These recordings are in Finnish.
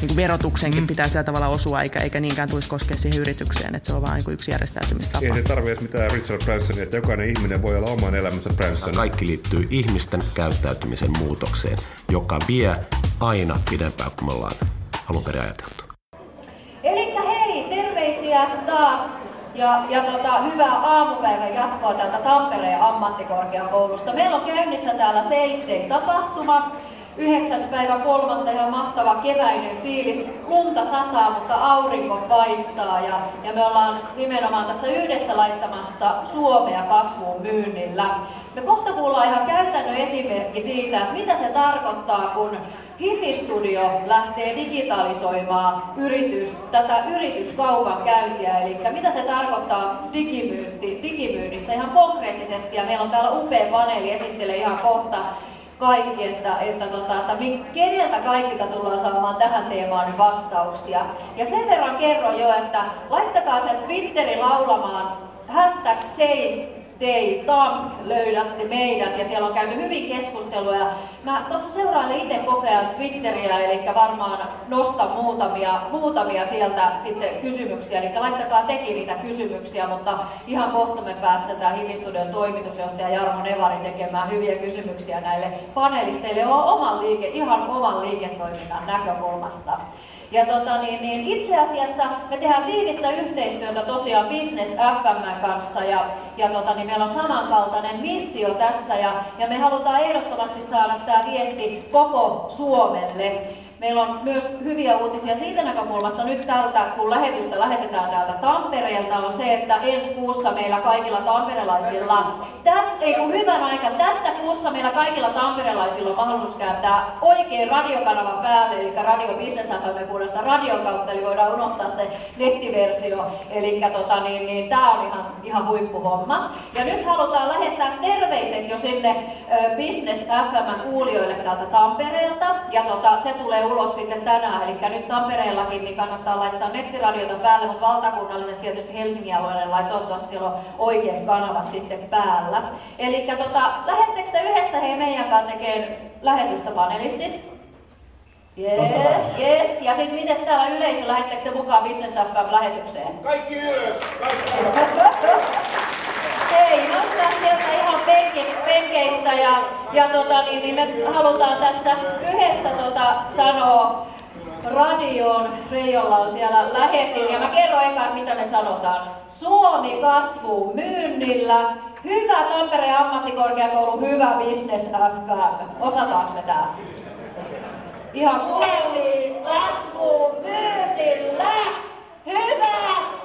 niin kuin verotuksenkin mm. pitää sillä tavalla osua, eikä, eikä niinkään tulisi koskea siihen yritykseen, että se on vain niin yksi järjestäytymistapa. Ei se tarvitse mitään Richard Bransonia, että jokainen ihminen voi olla oman elämänsä Branson. Kaikki liittyy ihmisten käyttäytymisen muutokseen, joka vie aina pidempään kuin me ollaan alun perin ajateltu. Eli hei, terveisiä taas ja, ja tota, hyvää aamupäivän jatkoa täältä Tampereen ammattikorkeakoulusta. Meillä on käynnissä täällä Seistei tapahtuma. 9. päivä kolmatta ihan mahtava keväinen fiilis. Lunta sataa, mutta aurinko paistaa ja, ja me ollaan nimenomaan tässä yhdessä laittamassa Suomea kasvuun myynnillä. Me kohta kuullaan ihan käytännön esimerkki siitä, että mitä se tarkoittaa, kun Hifi Studio lähtee digitalisoimaan yritys, tätä yrityskaupan käyntiä, eli mitä se tarkoittaa digimyynti, digimyynnissä ihan konkreettisesti. Ja meillä on täällä upea paneeli, esittelee ihan kohta kaikki, että, että, tota, että keneltä kaikilta tullaan saamaan tähän teemaan vastauksia. Ja sen verran kerron jo, että laittakaa se Twitteri laulamaan hashtag seis Day Tank löydätte meidät ja siellä on käyty hyvin keskustelua. Mä tuossa seurailen itse koko ajan Twitteriä, eli varmaan nostan muutamia, muutamia sieltä sitten kysymyksiä. Eli laittakaa tekin niitä kysymyksiä, mutta ihan kohta me päästetään Hivistudion toimitusjohtaja Jarmo Nevari tekemään hyviä kysymyksiä näille panelisteille oman liike, ihan oman liiketoiminnan näkökulmasta. Ja tota, niin, niin itse asiassa me tehdään tiivistä yhteistyötä tosiaan Business FM kanssa ja, ja tota, niin meillä on samankaltainen missio tässä ja, ja me halutaan ehdottomasti saada tämä viesti koko Suomelle. Meillä on myös hyviä uutisia siitä näkökulmasta nyt tältä, kun lähetystä lähetetään täältä Tampereelta, on se, että ensi kuussa meillä kaikilla tamperelaisilla, tässä, ei kun hyvän aika, tässä kuussa meillä kaikilla tamperelaisilla on mahdollisuus kääntää oikein radiokanavan päälle, eli Radio Business FM puolesta radion kautta, eli voidaan unohtaa se nettiversio. Eli tota, niin, niin, tämä on ihan, ihan huippuhomma. Ja nyt halutaan lähettää terveiset jo sinne Business FM kuulijoille täältä Tampereelta, ja tota, se tulee ulos sitten tänään. Eli nyt Tampereellakin niin kannattaa laittaa nettiradiota päälle, mutta valtakunnallisesti tietysti Helsingin alueelle lai toivottavasti siellä on oikeat kanavat sitten päällä. Eli tota, lähettekö te yhdessä hei meidän kanssa tekemään lähetystä panelistit? Yeah, yes. Ja sitten miten täällä yleisö, lähettekö te mukaan Business FM-lähetykseen? Kaikki ylös! Kaikki Hei, nostaa sieltä ihan penke, penkeistä ja, ja tota, niin, niin me halutaan tässä yhdessä tota, sanoa radioon. Reijolla on siellä lähetin ja mä kerron eka, mitä me sanotaan. Suomi kasvuu myynnillä. Hyvä Tampereen ammattikorkeakoulu, hyvä Business FM. Osataanko me tää? Ihan Suomi kasvuu myynnillä. Hyvä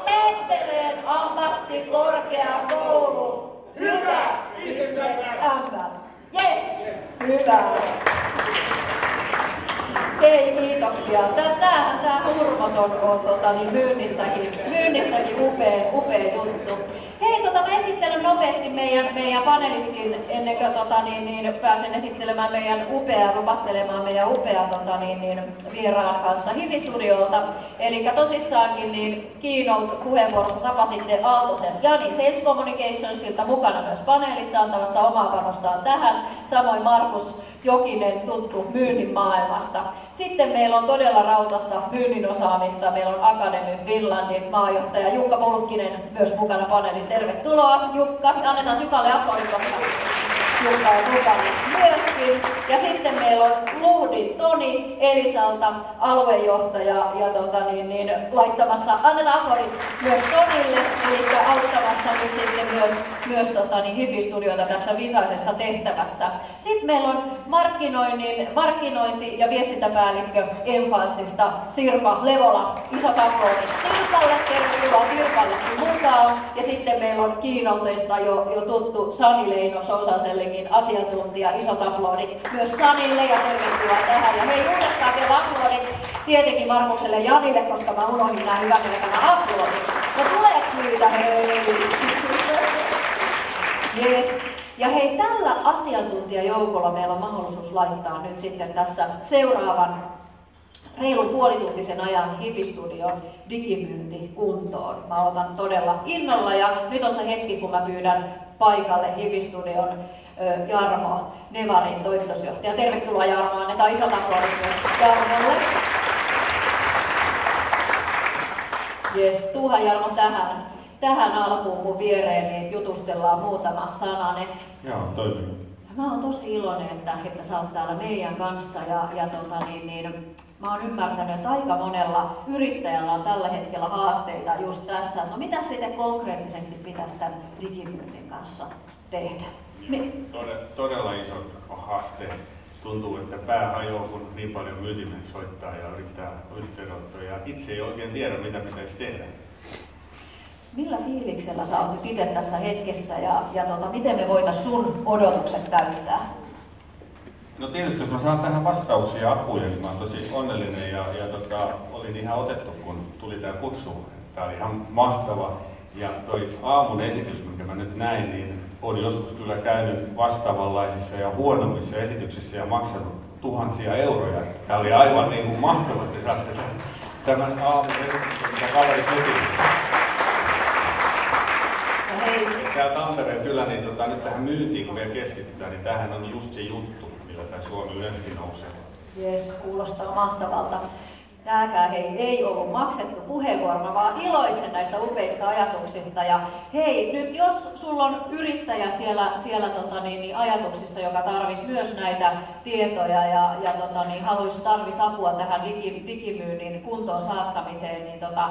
Tampereen ammattikorkeakoulu. Hyvä FM. Yes, hyvä. Hei, kiitoksia. Tämähän tämä Hurmos on, on tota, niin myynnissäkin, myynnissäkin upea, upea juttu. Hei, tota, mä esittelen nopeasti meidän, meidän panelistin ennen kuin tota, niin, niin, pääsen esittelemään meidän upea, lupattelemaan meidän upea tota, niin, niin, vieraan kanssa Hifi-studiolta. Eli tosissaankin niin keynote-puheenvuorossa tapasitte Aaltosen Jani Sales Communicationsilta mukana myös paneelissa antamassa omaa panostaan tähän. Samoin Markus Jokinen tuttu myynnin maailmasta. Sitten meillä on todella rautasta myynnin osaamista. Meillä on Academy Finlandin maajohtaja Jukka Pulkkinen myös mukana paneelissa. Tervetuloa Jukka. Annetaan Sykalle aplodit, koska Jukka on mukana myöskin. Ja sitten meillä on Luhdin Toni Elisalta, aluejohtaja, ja tota, niin, niin, laittamassa, annetaan aplodit myös Tonille, eli auttamassa nyt sitten myös, myös tota, niin, Hifi-studiota tässä visaisessa tehtävässä. Sitten meillä on markkinoinnin, markkinointi- ja viestintäpäällikkö Enfansista Sirpa Levola. Isot aplodit Sirpalle, tervetuloa Sirpallekin mukaan. Ja sitten meillä on Kiinolteista jo, jo tuttu Sani Leino Sousasellekin asiantuntija. Isot aplodit myös Sanille ja tervetuloa tähän. Ja hei uudestaan vielä aplodit tietenkin Markukselle ja Janille, koska mä unohdin nämä hyvät nämä aplodit. No tuleeks niitä? Hei! Yes. Ja hei, tällä asiantuntijajoukolla meillä on mahdollisuus laittaa nyt sitten tässä seuraavan reilun puolituntisen ajan Hifi-studion digimyynti kuntoon. Mä otan todella innolla ja nyt on se hetki, kun mä pyydän paikalle Hifi-studion Jarmo Nevarin toimitusjohtaja. Tervetuloa Jarmo, annetaan isot aplodit myös Jarmolle. Jes, tuuha Jarmo tähän, tähän alkuun mun viereen, niin jutustellaan muutama sananen. Joo, toimii. Mä oon tosi iloinen, että, että sä oot täällä meidän kanssa ja, ja tota, niin, niin, mä oon ymmärtänyt, että aika monella yrittäjällä on tällä hetkellä haasteita just tässä. No mitä sitten konkreettisesti pitäisi tämän digimyynnin kanssa tehdä? Todella, todella iso haaste. Tuntuu, että pää hajoaa, kun niin paljon myyntimiehet soittaa ja yrittää yhteydenottoja. Ja itse ei oikein tiedä, mitä pitäisi tehdä. Millä fiiliksellä sä oot nyt itse tässä hetkessä ja, ja tota, miten me voitaisiin sun odotukset täyttää? No tietysti jos mä saan tähän vastauksia ja apuja, niin mä oon tosi onnellinen ja, ja tota, olin ihan otettu, kun tuli tämä kutsu. Tämä oli ihan mahtava. Ja toi aamun esitys, minkä mä nyt näin, niin on joskus kyllä käynyt vastaavanlaisissa ja huonommissa esityksissä ja maksanut tuhansia euroja. Tämä oli aivan niin kuin mahtava, että saatte tämän aamun esityksen, mitä kaveri teki. Täällä Tampereen kyllä, niin tota, nyt tähän myyntiin kun vielä keskitytään, niin tämähän on just se juttu, millä tämä Suomi yleensäkin nousee. Jes, kuulostaa mahtavalta. Tämäkään hei, ei ollut maksettu puheenvuoro, vaan iloitsen näistä upeista ajatuksista. Ja hei, nyt jos sulla on yrittäjä siellä, siellä tota, niin, niin, ajatuksissa, joka tarvisi myös näitä tietoja ja, ja tota, niin, haluaisi tarvisi apua tähän digi, digimyynnin kuntoon saattamiseen, niin tota,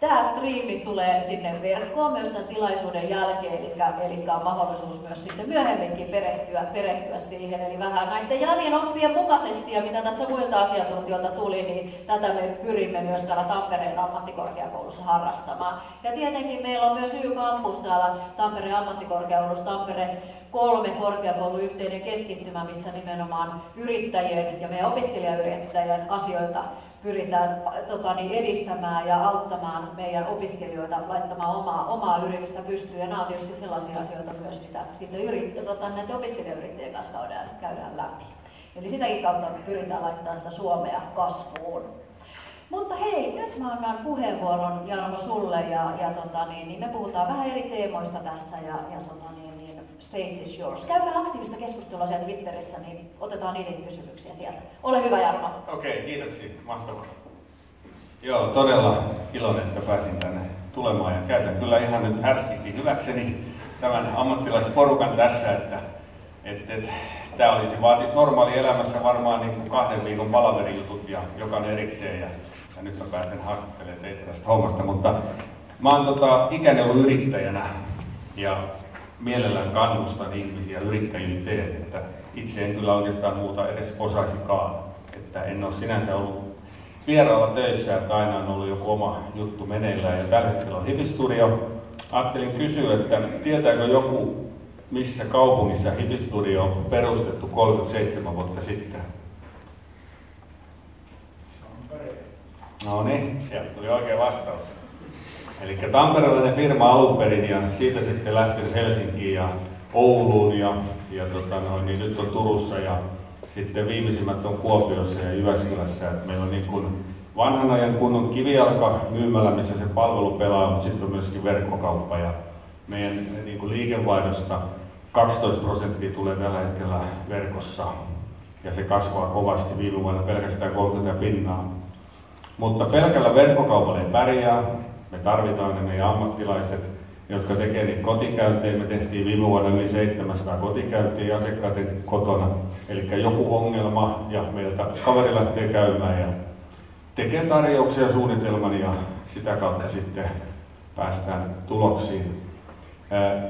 Tämä striimi tulee sinne verkkoon myös tämän tilaisuuden jälkeen, eli, eli on mahdollisuus myös sitten myöhemminkin perehtyä, perehtyä siihen. Eli vähän näiden Janin oppien mukaisesti ja mitä tässä muilta asiantuntijoilta tuli, niin tätä me pyrimme myös täällä Tampereen ammattikorkeakoulussa harrastamaan. Ja tietenkin meillä on myös Y-kampus täällä Tampereen ammattikorkeakoulussa, Tampereen kolme korkeakouluyhteinen keskittymä, missä nimenomaan yrittäjien ja meidän opiskelijayrittäjien asioita pyritään tota, niin edistämään ja auttamaan meidän opiskelijoita laittamaan omaa, omaa yritystä pystyyn. Ja nämä on tietysti sellaisia asioita myös, mitä sitten yrit, tota, näiden opiskelijayrittäjien kanssa käydään, käydään läpi. Eli sitäkin kautta pyritään laittamaan sitä Suomea kasvuun. Mutta hei, nyt mä annan puheenvuoron Jarmo sulle ja, ja tota, niin, niin me puhutaan vähän eri teemoista tässä ja, ja tota, niin, stage is yours. Käykää aktiivista keskustelua siellä Twitterissä, niin otetaan niiden kysymyksiä sieltä. Ole hyvä Jarmo. Okei, okay, kiitoksia. Mahtavaa. Joo, todella iloinen, että pääsin tänne tulemaan ja käytän kyllä ihan nyt härskisti hyväkseni tämän ammattilaisporukan tässä, että et, et, tämä olisi, vaatisi normaali elämässä varmaan niin kuin kahden viikon palaverijutut ja jokainen erikseen ja, ja nyt mä pääsen haastattelemaan teitä tästä hommasta, mutta mä oon tota, ikäni ollut yrittäjänä ja mielellään kannustan ihmisiä yrittäjyyteen, että itse en kyllä oikeastaan muuta edes osaisikaan. Että en ole sinänsä ollut vieraalla töissä, että aina on ollut joku oma juttu meneillään ja tällä hetkellä on Hifistudio. Ajattelin kysyä, että tietääkö joku, missä kaupungissa Hifistudio on perustettu 37 vuotta sitten? No niin, sieltä tuli oikea vastaus. Eli tamperelainen firma alun perin ja siitä sitten lähtenyt Helsinkiin ja Ouluun ja, ja tota noin, niin nyt on Turussa ja sitten viimeisimmät on Kuopiossa ja Jyväskylässä. Et meillä on niin kuin vanhan ajan kunnon kivijalka myymällä, missä se palvelu pelaa, mutta sitten on myöskin verkkokauppa ja meidän niin kuin liikevaihdosta 12 prosenttia tulee tällä hetkellä verkossa ja se kasvaa kovasti viime vuonna pelkästään 30 pinnaa. Mutta pelkällä verkkokaupalla ei pärjää, me tarvitaan ne meidän ammattilaiset jotka tekee niitä kotikäyntejä. Me tehtiin viime vuonna yli 700 kotikäyntiä asiakkaiden kotona. Eli joku ongelma ja meiltä kaveri lähtee käymään ja tekee tarjouksia suunnitelman ja sitä kautta sitten päästään tuloksiin.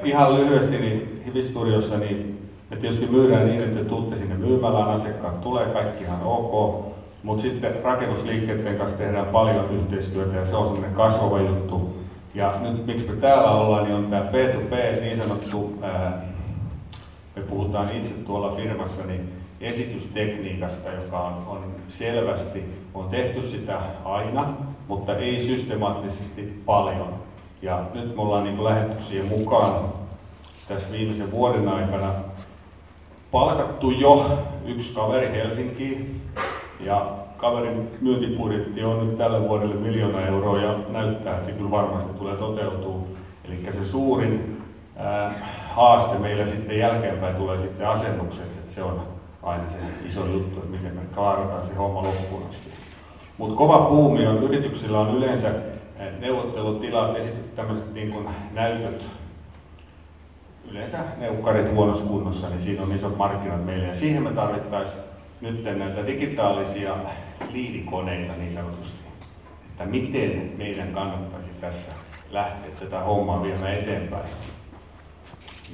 Ihan lyhyesti niin Hivistudiossa niin me tietysti myydään niin, että tuutte sinne myymälään, asiakkaat tulee, kaikki ihan ok. Mutta sitten rakennusliikkeiden kanssa tehdään paljon yhteistyötä ja se on semmoinen kasvava juttu. Ja nyt miksi me täällä ollaan, niin on tämä P2P, niin sanottu, ää, me puhutaan itse tuolla firmassa, niin esitystekniikasta, joka on, on selvästi, on tehty sitä aina, mutta ei systemaattisesti paljon. Ja nyt me ollaan niin lähdetty siihen mukaan tässä viimeisen vuoden aikana. Palkattu jo yksi kaveri Helsinkiin ja kaverin myyntibudjetti on nyt tälle vuodelle miljoona euroa ja näyttää, että se kyllä varmasti tulee toteutuu. Eli se suurin ää, haaste meillä sitten jälkeenpäin tulee sitten asennukset, että se on aina se iso juttu, että miten me klaarataan se homma loppuun asti. Mutta kova puumi on, yrityksillä on yleensä neuvottelutilat, esitetty tämmöiset niin näytöt, yleensä neukkarit huonossa kunnossa, niin siinä on isot markkinat meille ja siihen me tarvittaisiin nyt näitä digitaalisia liidikoneita niin sanotusti, että miten meidän kannattaisi tässä lähteä tätä hommaa viemään eteenpäin.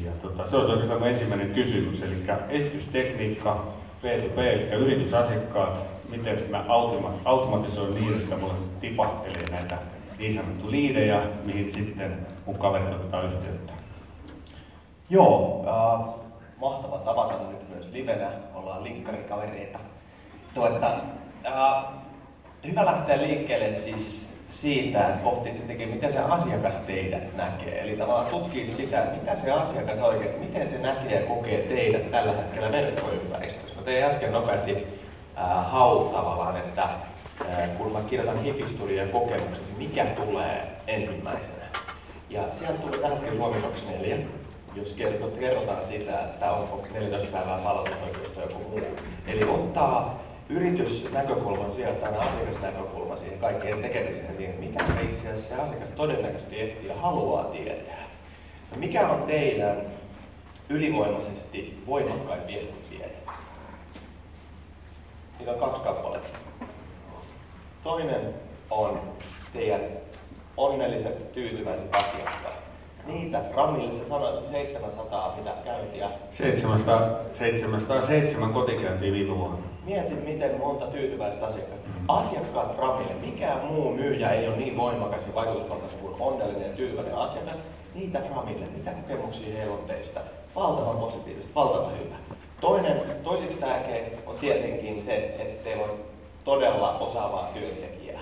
Ja tota, se olisi oikeastaan ensimmäinen kysymys, eli esitystekniikka, P2P, eli yritysasiakkaat, miten mä automa- automatisoin niin, että mulle tipahtelee näitä niin sanottu liidejä, mihin sitten mun kaverit ottaa yhteyttä. Joo, äh, mahtava tavata nyt myös livenä, ollaan linkkarikavereita. Tuota, äh, hyvä lähteä liikkeelle siis siitä, että pohtitte tekee, miten se asiakas teidät näkee. Eli tavallaan tutkii sitä, mitä se asiakas oikeasti, miten se näkee ja kokee teidät tällä hetkellä verkkoympäristössä. Mä tein äsken nopeasti äh, hau tavallaan, että äh, kun mä kirjoitan hifisturia kokemukset, mikä tulee ensimmäisenä. Ja sieltä tulee tällä hetkellä Suomi 24, jos kerrotaan sitä, että onko 14 päivää palautusoikeusta joku muu. Eli ottaa yritysnäkökulman sijasta aina asiakasnäkökulma siihen kaikkeen tekemiseen siihen, mitä se itse asiassa se asiakas todennäköisesti etsii ja haluaa tietää. No mikä on teidän ylivoimaisesti voimakkain viesti vielä? Niitä on kaksi kappaletta. Toinen on teidän onnelliset, tyytyväiset asiakkaat niitä Framille, sä sanoit 700 mitä käyntiä. 700, 707 kotikäyntiä viime vuonna. Mietin, miten monta tyytyväistä asiakasta. Asiakkaat Framille, mikään muu myyjä ei ole niin voimakas ja vaikutusvaltainen kuin onnellinen ja tyytyväinen asiakas. Niitä Framille, mitä kokemuksia heillä on teistä? Valtavan positiivista, valtavan hyvä. Toinen, toiseksi tärkeä on tietenkin se, että teillä on todella osaavaa työntekijää.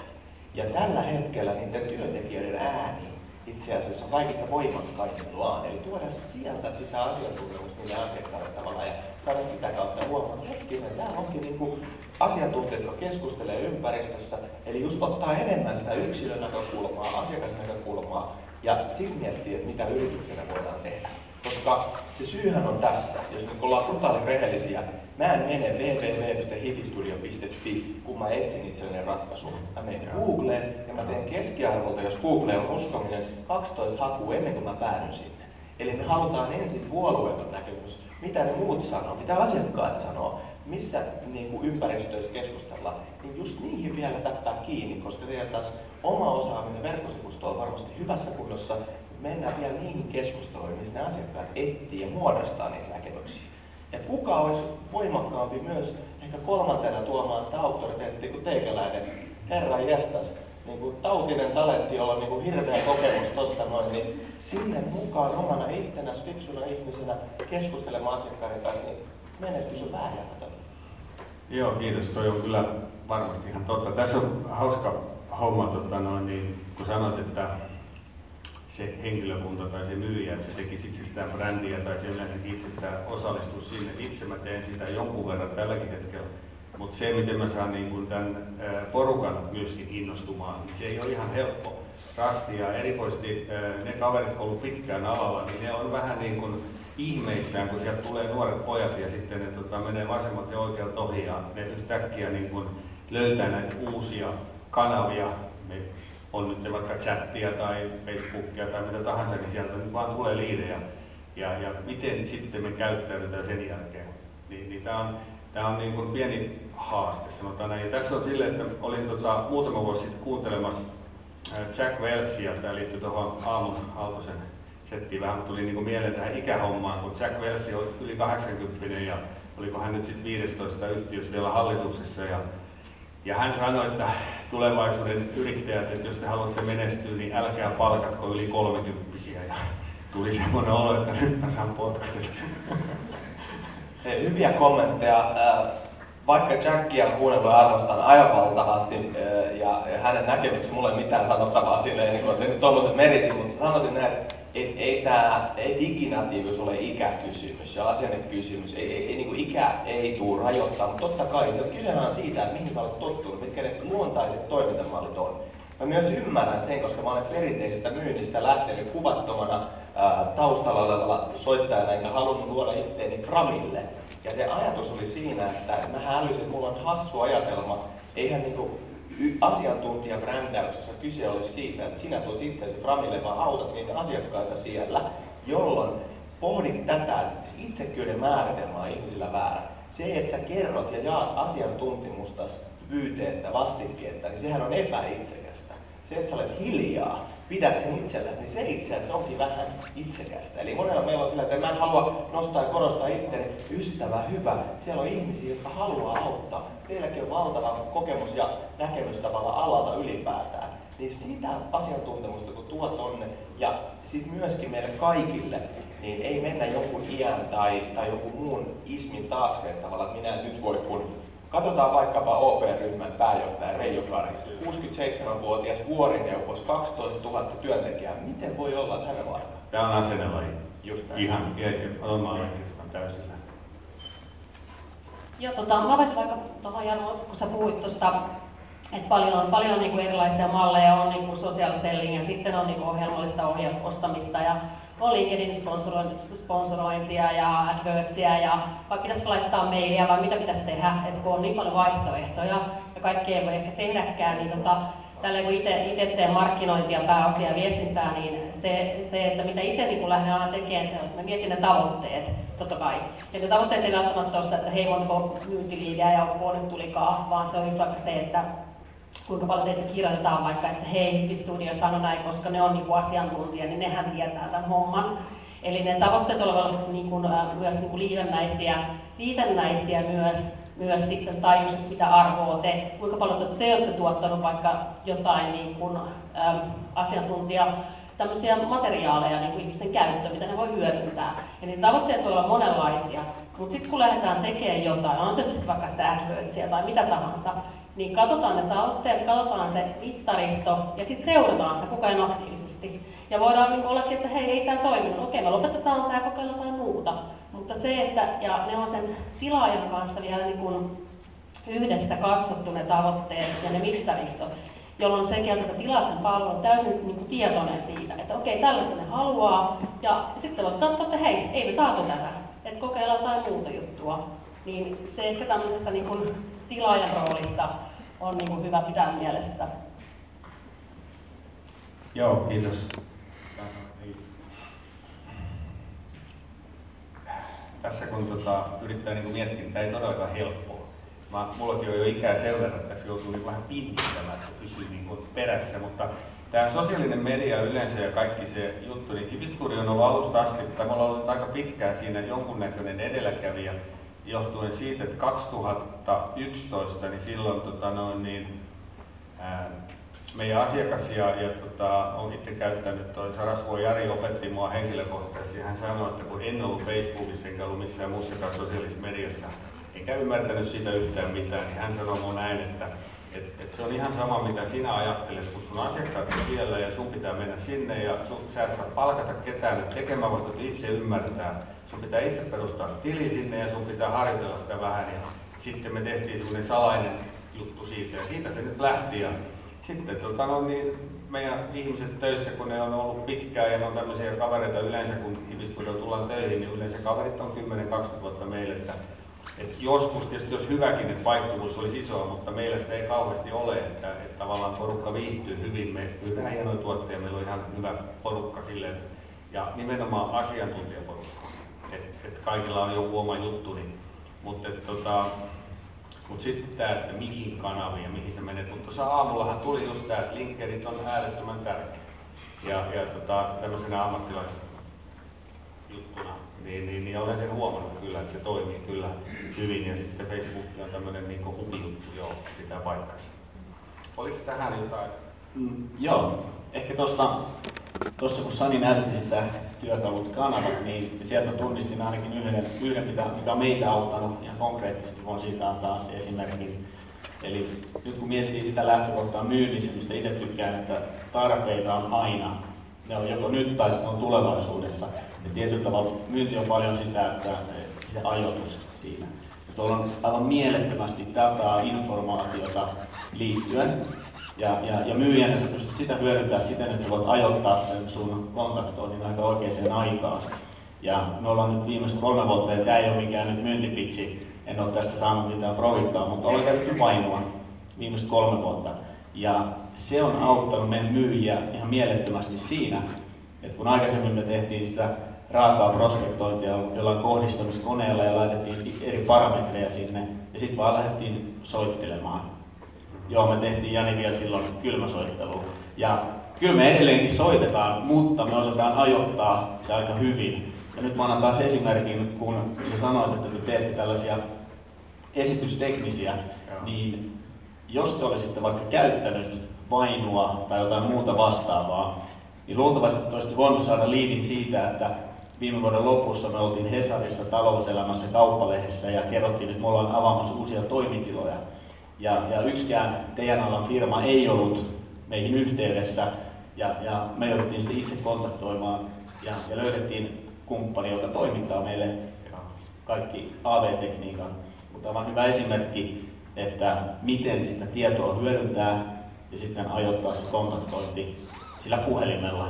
Ja tällä hetkellä niiden työntekijöiden ääni itse asiassa kaikista voimakkaimmillaan. Eli tuoda sieltä sitä asiantuntemusta niille asiakkaille tavallaan ja saada sitä kautta huomaa, että hetkinen, täällä onkin niin kuin asiantuntijat, jotka keskustelee ympäristössä. Eli just ottaa enemmän sitä yksilön näkökulmaa, asiakasnäkökulmaa ja sitten miettiä, että mitä yrityksenä voidaan tehdä. Koska se syyhän on tässä, jos nyt ollaan brutaali rehellisiä, Mä en mene www.hifistudio.fi, kun mä etsin itselleni ratkaisun. Mä menen Googleen ja mä teen keskiarvolta, jos Google on uskominen, 12 hakua ennen kuin mä päädyn sinne. Eli me halutaan ensin puolueeton näkemys, mitä ne muut sanoo, mitä asiakkaat sanoo, missä niin kuin ympäristöissä keskustella, niin just niihin vielä täppää kiinni, koska teidän taas oma osaaminen verkkosivusto on varmasti hyvässä kunnossa, mennään vielä niihin keskusteluihin, missä ne asiakkaat etsii ja muodostaa niitä näkemyksiä. Ja kuka olisi voimakkaampi myös ehkä kolmantena tuomaan sitä auktoriteettia kuin teikäläinen herra jestas. Niin kuin tautinen talentti, jolla on niin kuin hirveä kokemus tuosta noin, niin sinne mukaan omana ittenäs fiksuna ihmisenä keskustelemaan asiakkaiden kanssa, niin menestys on vääjäämätön. Joo, kiitos. Toi on kyllä varmasti ihan totta. Tässä on hauska homma, tota noin, niin, kun sanoit, että se henkilökunta tai se myyjä, että se tekisi itsestään brändiä tai se yleensä itsestään osallistuu sinne. Itse mä teen sitä jonkun verran tälläkin hetkellä. Mutta se, miten mä saan niin kun tämän porukan myöskin innostumaan, niin se ei ole ihan helppo. Rasti ja erikoisesti ne kaverit, jotka ovat pitkään alalla, niin ne on vähän niin kuin ihmeissään, kun sieltä tulee nuoret pojat ja sitten ne tota, menee vasemmat ja oikealta ohi ja ne yhtäkkiä niin kun löytää näitä uusia kanavia. On nyt vaikka chattia tai Facebookia tai mitä tahansa, niin sieltä nyt vaan tulee liidejä. Ja, ja miten sitten me käyttäydytään sen jälkeen. Niin, niin tämä on, tää on niin kuin pieni haaste, sanotaan näin. Ja tässä on sille, että olin tota, muutama vuosi sitten kuuntelemassa Jack Welsia, tämä liittyy tuohon Aamun Aaltosen settiin vähän, tuli niin kuin mieleen tähän ikähommaan, kun Jack Welsi on yli 80 ja oliko hän nyt sitten 15 yhtiössä vielä hallituksessa ja ja hän sanoi, että tulevaisuuden yrittäjät, että jos te haluatte menestyä, niin älkää palkatko yli kolmekymppisiä. Ja tuli semmoinen olo, että nyt mä saan potkut. Hyviä kommentteja. Vaikka Jackia on kuunnellut ja arvostan aivan valtavasti ja hänen näkemyksensä mulle ei mitään sanottavaa sille, niin kuin, nyt tuommoiset meritin, mutta sanoisin näin, et, ei tämä ei diginatiivisuus ole ikäkysymys ja asennekysymys. Ei, ei, ei, niin ikä ei tule rajoittaa, mutta totta kai se on siitä, että mihin sä olet tottunut, mitkä ne luontaiset toimintamallit on. Mä myös ymmärrän sen, koska mä olen perinteisestä myynnistä lähtenyt kuvattomana ää, taustalla olevalla soittajana, enkä halunnut luoda itteeni Framille. Ja se ajatus oli siinä, että mä älysin, että mulla on hassu ajatelma. Eihän niinku asiantuntijabrändäyksessä kyse ole siitä, että sinä tuot itsesi Framille, vaan autat niitä asiakkaita siellä, jolloin pohdit tätä, että itsekyyden määritelmä on ihmisillä väärä. Se, että sä kerrot ja jaat asiantuntemusta, pyyteettä, vastikkeetta, niin sehän on epäitsekästä. Se, että sä olet hiljaa, pidät sen itselläsi, niin se itse asiassa onkin vähän itsekästä. Eli monella meillä on sillä, että mä en halua nostaa ja korostaa itteni, ystävä, hyvä. Siellä on ihmisiä, jotka haluaa auttaa. Teilläkin on valtava kokemus ja näkemys tavalla alalta ylipäätään. Niin sitä asiantuntemusta, kun tuo tonne, ja sitten myöskin meille kaikille, niin ei mennä jonkun iän tai, tai jonkun muun ismin taakse, että tavallaan minä nyt voi, kun Katsotaan vaikkapa OP-ryhmän pääjohtaja Reijo Karjasta, 67-vuotias vuorineuvos, 12 000 työntekijää. Miten voi olla, hän vaihtaa? Tämä on asennelaji. Just näin. Ihan, oman täysillä. Joo, tota, mä voisin vaikka tuohon Janu, kun sä puhuit tuosta, että paljon, paljon niin kuin erilaisia malleja on niin kuin social selling ja sitten on niin kuin ohjelmallista ohjelmostamista ja on LinkedIn sponsorointia ja advertsia ja vai pitäisikö laittaa mailia vai mitä pitäisi tehdä, että kun on niin paljon vaihtoehtoja ja kaikkea ei voi ehkä tehdäkään, niin tota, tällä kun itse teen markkinointia pääosia ja viestintää, niin se, se että mitä itse niin lähden aina tekemään, se, että mä mietin ne tavoitteet, totta kai. Ja ne tavoitteet ei välttämättä ole sitä, että hei montako myyntiliideä ja nyt tulikaan, vaan se on just vaikka se, että kuinka paljon teistä kirjoitetaan vaikka, että hei, Hifi Studio sano näin, koska ne on niin kuin asiantuntija, niin nehän tietää tämän homman. Eli ne tavoitteet ovat niin kuin, myös niin kuin liitännäisiä, liitännäisiä myös, myös sitten tai just mitä arvoa te, kuinka paljon te olette tuottanut vaikka jotain niin kuin, ähm, asiantuntija tämmöisiä materiaaleja niin kuin ihmisen käyttöön, mitä ne voi hyödyntää. Niin tavoitteet voi olla monenlaisia, mutta sitten kun lähdetään tekemään jotain, on se sitten vaikka sitä AdWordsia tai mitä tahansa, niin katsotaan ne tavoitteet, katsotaan se mittaristo ja sitten seurataan sitä koko ajan aktiivisesti. Ja voidaan niin ollakin, että hei, ei tämä toiminut, okei me lopetetaan tämä kokeilla jotain muuta. Mutta se, että ja ne on sen tilaajan kanssa vielä niin kuin yhdessä katsottu ne tavoitteet ja ne mittaristot, jolloin sen että sä tilaat sen palvelun täysin niin kuin tietoinen siitä, että okei, tällaista ne haluaa, ja sitten voit totta, että hei, ei me saatu tätä, että kokeillaan jotain muuta juttua. Niin se ehkä tämmöisessä niin kuin tilaajan roolissa on niin kuin hyvä pitää mielessä. Joo, kiitos. Tässä kun tota, yrittää niin miettiä, niin tämä ei todellakaan helppoa. Mä, mullakin on jo ikää sen verran, että tässä joutuu niin vähän pinnittämään, että pysyy niin kuin perässä, mutta tämä sosiaalinen media yleensä ja kaikki se juttu, niin Hivisturi on ollut alusta asti, mutta me ollaan ollut aika pitkään siinä jonkunnäköinen edelläkävijä johtuen siitä, että 2011, niin silloin tota noin, niin, ää, meidän asiakas ja, ja tota, on itse käyttänyt, toi Sarasvuo Jari opetti mua henkilökohtaisesti. Hän sanoi, että kun en ollut Facebookissa enkä ollut missään muussakaan sosiaalisessa mediassa, enkä ymmärtänyt siitä yhtään mitään, niin hän sanoi mun näin, että et, et se on ihan sama, mitä sinä ajattelet, kun sun asiakkaat on siellä ja sun pitää mennä sinne ja sun, sä et saa palkata ketään tekemään, vasta itse ymmärtää sun pitää itse perustaa tili sinne ja sun pitää harjoitella sitä vähän. Ja sitten me tehtiin semmoinen salainen juttu siitä ja siitä se nyt lähti. Ja sitten tota, no, niin meidän ihmiset töissä, kun ne on ollut pitkään ja ne on tämmöisiä kavereita yleensä, kun Hivistudio tullaan töihin, niin yleensä kaverit on 10-20 vuotta meille, että et joskus tietysti jos hyväkin, että vaihtuvuus olisi isoa, mutta meillä sitä ei kauheasti ole, että, että tavallaan porukka viihtyy hyvin. Me myydään hienoja tuotteita, meillä on ihan hyvä porukka silleen, ja nimenomaan asiantuntijaporukka. Että et kaikilla on joku oma juttu, niin, mutta et, tota, mut sitten tämä, että mihin kanaviin ja mihin se menee. Mutta tuossa aamullahan tuli just tämä, että linkkerit on äärettömän tärkeä. Ja, ja tota, tämmöisenä ammattilaisjuttuna niin, niin, niin olen sen huomannut kyllä, että se toimii kyllä hyvin. Ja sitten Facebook on tämmöinen niin hupijuttu, joo, pitää paikkansa. Oliko tähän jotain? Mm, joo, ehkä tuosta tuossa kun Sani näytti sitä työkalut kanavat, niin sieltä tunnistin ainakin yhden, yhden mitä, mikä on meitä auttanut ihan konkreettisesti, voin siitä antaa esimerkin. Eli nyt kun miettii sitä lähtökohtaa myynnissä, mistä itse tykkään, että tarpeita on aina. Ne on joko nyt tai sitten on tulevaisuudessa. Ja tietyllä tavalla myynti on paljon sitä, että se ajoitus siinä. Ja tuolla on aivan mielettömästi dataa, informaatiota liittyen. Ja, ja, ja myyjänä sä pystyt sitä hyödyntämään siten, että sä voit ajoittaa sen sun kontaktoinnin aika oikeaan aikaan. Ja me ollaan nyt viimeiset kolme vuotta, ja tämä ei ole mikään nyt myyntipitsi, en ole tästä saanut mitään provikkaa, mutta olen käytetty painoa viimeiset kolme vuotta. Ja se on auttanut meidän myyjiä ihan mielettömästi siinä, että kun aikaisemmin me tehtiin sitä raakaa prospektointia jollain kohdistamiskoneella ja laitettiin eri parametreja sinne ja sitten vaan lähdettiin soittelemaan. Joo, me tehtiin Jani vielä silloin kylmäsoittelu. Ja kyllä me edelleenkin soitetaan, mutta me osataan ajoittaa se aika hyvin. Ja nyt mä annan taas esimerkin, kun sä sanoit, että te teette tällaisia esitysteknisiä, niin jos te olisitte vaikka käyttänyt vainua tai jotain muuta vastaavaa, niin luultavasti te olisitte voinut saada liidin siitä, että viime vuoden lopussa me oltiin Hesarissa talouselämässä kauppalehdessä ja kerrottiin, että me ollaan avaamassa uusia toimitiloja. Ja, ja yksikään teidän alan firma ei ollut meihin yhteydessä ja, ja me jouduttiin sitten itse kontaktoimaan ja, ja löydettiin kumppani, joka toimittaa meille kaikki AV-tekniikan. Mutta on hyvä esimerkki, että miten sitä tietoa hyödyntää ja sitten ajoittaa se kontaktointi sillä puhelimella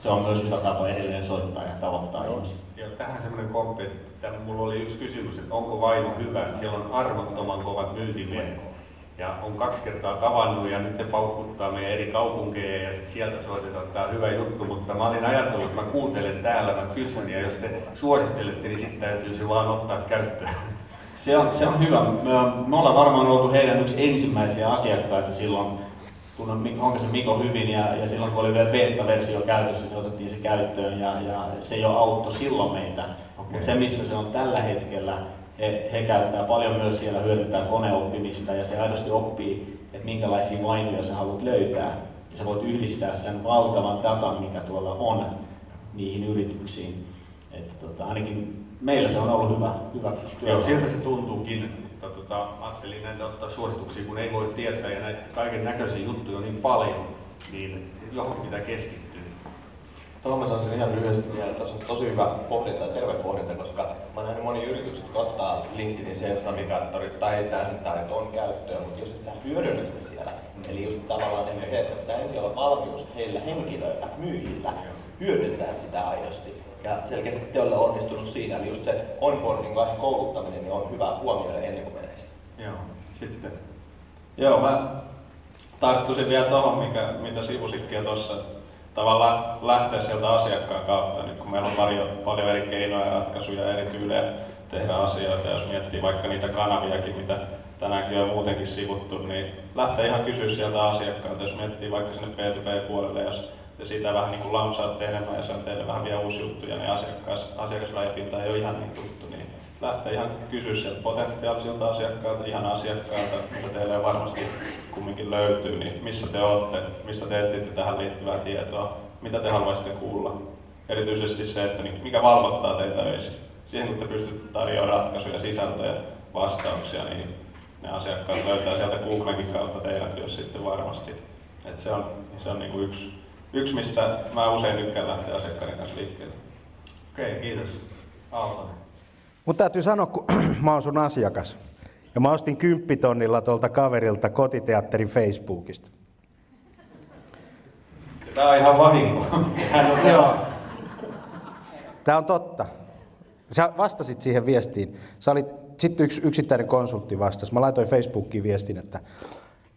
se on myös hyvä tapa edelleen soittaa ja tavoittaa no, ihmisiä. Ja tähän semmoinen komppi, että mulla oli yksi kysymys, että onko vaimo hyvä, että siellä on arvottoman kovat myyntimiehet. Ja on kaksi kertaa tavannut ja nyt ne paukuttaa meidän eri kaupunkeja ja sitten sieltä soitetaan, tämä on hyvä juttu, mutta mä olin ajatellut, että mä kuuntelen täällä, mä kysyn ja jos te suosittelette, niin sitten täytyy se vaan ottaa käyttöön. Se on, se on hyvä. Me, me ollaan varmaan oltu heidän yksi ensimmäisiä asiakkaita silloin tunnen onko se Miko hyvin ja, ja silloin kun oli vielä beta-versio käytössä, niin otettiin se käyttöön ja, ja se jo auttoi silloin meitä. Okay. Mutta se missä se on tällä hetkellä, he, he käyttää paljon myös siellä hyödyntää koneoppimista ja se aidosti oppii, että minkälaisia vainuja sä haluat löytää. Ja sä voit yhdistää sen valtavan datan, mikä tuolla on niihin yrityksiin. Että tota, ainakin meillä se on ollut hyvä, hyvä työ. Joo, siltä se tuntuukin tota, ajattelin näitä ottaa suosituksia, kun ei voi tietää ja näitä kaiken näköisiä juttuja on niin paljon, niin johonkin pitää keskittyä. Tuohon mä sanoisin ihan lyhyesti vielä, että on tosi hyvä pohdinta ja terve pohdinta, koska mä oon nähnyt moni yritykset, ottaa LinkedInin Sales Navigaattorit tai tämän tai ton käyttöön, mutta jos et sä hyödynnä sitä siellä, mm. eli just tavallaan ehkä se, että pitää ensin olla valmius heillä henkilöillä, myyjillä, hyödyntää sitä aidosti. Ja selkeästi te olette onnistunut siinä, eli just se onboarding vaihe kouluttaminen niin on hyvä huomioida ennen kuin menee Joo, sitten. Joo, mä tarttuisin vielä tuohon, mikä, mitä sivusitkin tuossa tavallaan lähteä sieltä asiakkaan kautta, niin kun meillä on paljon, paljon eri keinoja ja ratkaisuja ja eri tyylejä tehdä asioita, jos miettii vaikka niitä kanaviakin, mitä tänäänkin on muutenkin sivuttu, niin lähtee ihan kysyä sieltä asiakkaalta, jos miettii vaikka sinne B2B-puolelle, jos te siitä vähän niin kuin lansaatte enemmän ja se on teille vähän vielä uusi juttu ja ne asiakas, asiakasrajapinta ei ole ihan niin tuttu, niin lähtee ihan kysyä sieltä potentiaalisilta asiakkailta, ihan asiakkailta, mitä teille varmasti kumminkin löytyy, niin missä te olette, mistä te etsitte tähän liittyvää tietoa, mitä te haluaisitte kuulla. Erityisesti se, että niin mikä valvottaa teitä öisin. Siihen kun te pystytte tarjoamaan ratkaisuja, sisältöjä, vastauksia, niin ne asiakkaat löytää sieltä Googlenkin kautta teidän työssä sitten varmasti. Et se on, se on niin kuin yksi yksi, mistä mä usein tykkään lähteä asiakkaiden kanssa liikkeelle. Okei, okay, kiitos. Aaltonen. Mutta täytyy sanoa, kun mä oon sun asiakas. Ja mä ostin kymppitonnilla tuolta kaverilta kotiteatterin Facebookista. Tämä on ihan vahinko. Hän on Joo. Tämä on totta. Sä vastasit siihen viestiin. Sä olit sitten yksi yksittäinen konsultti vastasi. Mä laitoin Facebookiin viestin, että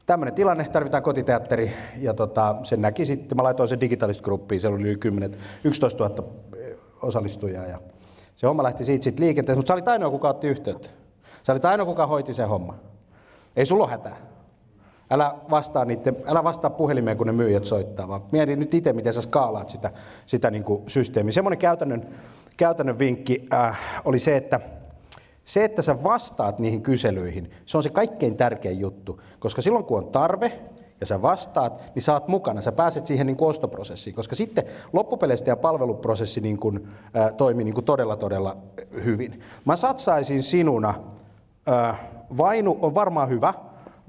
tämmöinen tilanne, tarvitaan kotiteatteri, ja tota, sen näki sitten, mä laitoin sen digitalist gruppiin, siellä oli yli 10, 11 000 osallistujaa, ja se homma lähti siitä sitten liikenteeseen, mutta sä olit ainoa, kuka otti yhteyttä. Sä olit ainoa, kuka hoiti sen homma. Ei sulla ole hätää. Älä vastaa, niiden, älä vastaa puhelimeen, kun ne myyjät soittaa, vaan mieti nyt itse, miten sä skaalaat sitä, sitä niin kuin systeemiä. Semmoinen käytännön, käytännön vinkki äh, oli se, että se, että sä vastaat niihin kyselyihin, se on se kaikkein tärkein juttu. Koska silloin, kun on tarve ja sä vastaat, niin oot mukana, sä pääset siihen niin kuin ostoprosessiin. Koska sitten loppupeleistä ja palveluprosessi niin kuin, äh, toimii niin kuin todella, todella hyvin. Mä satsaisin sinuna, äh, Vainu on varmaan hyvä,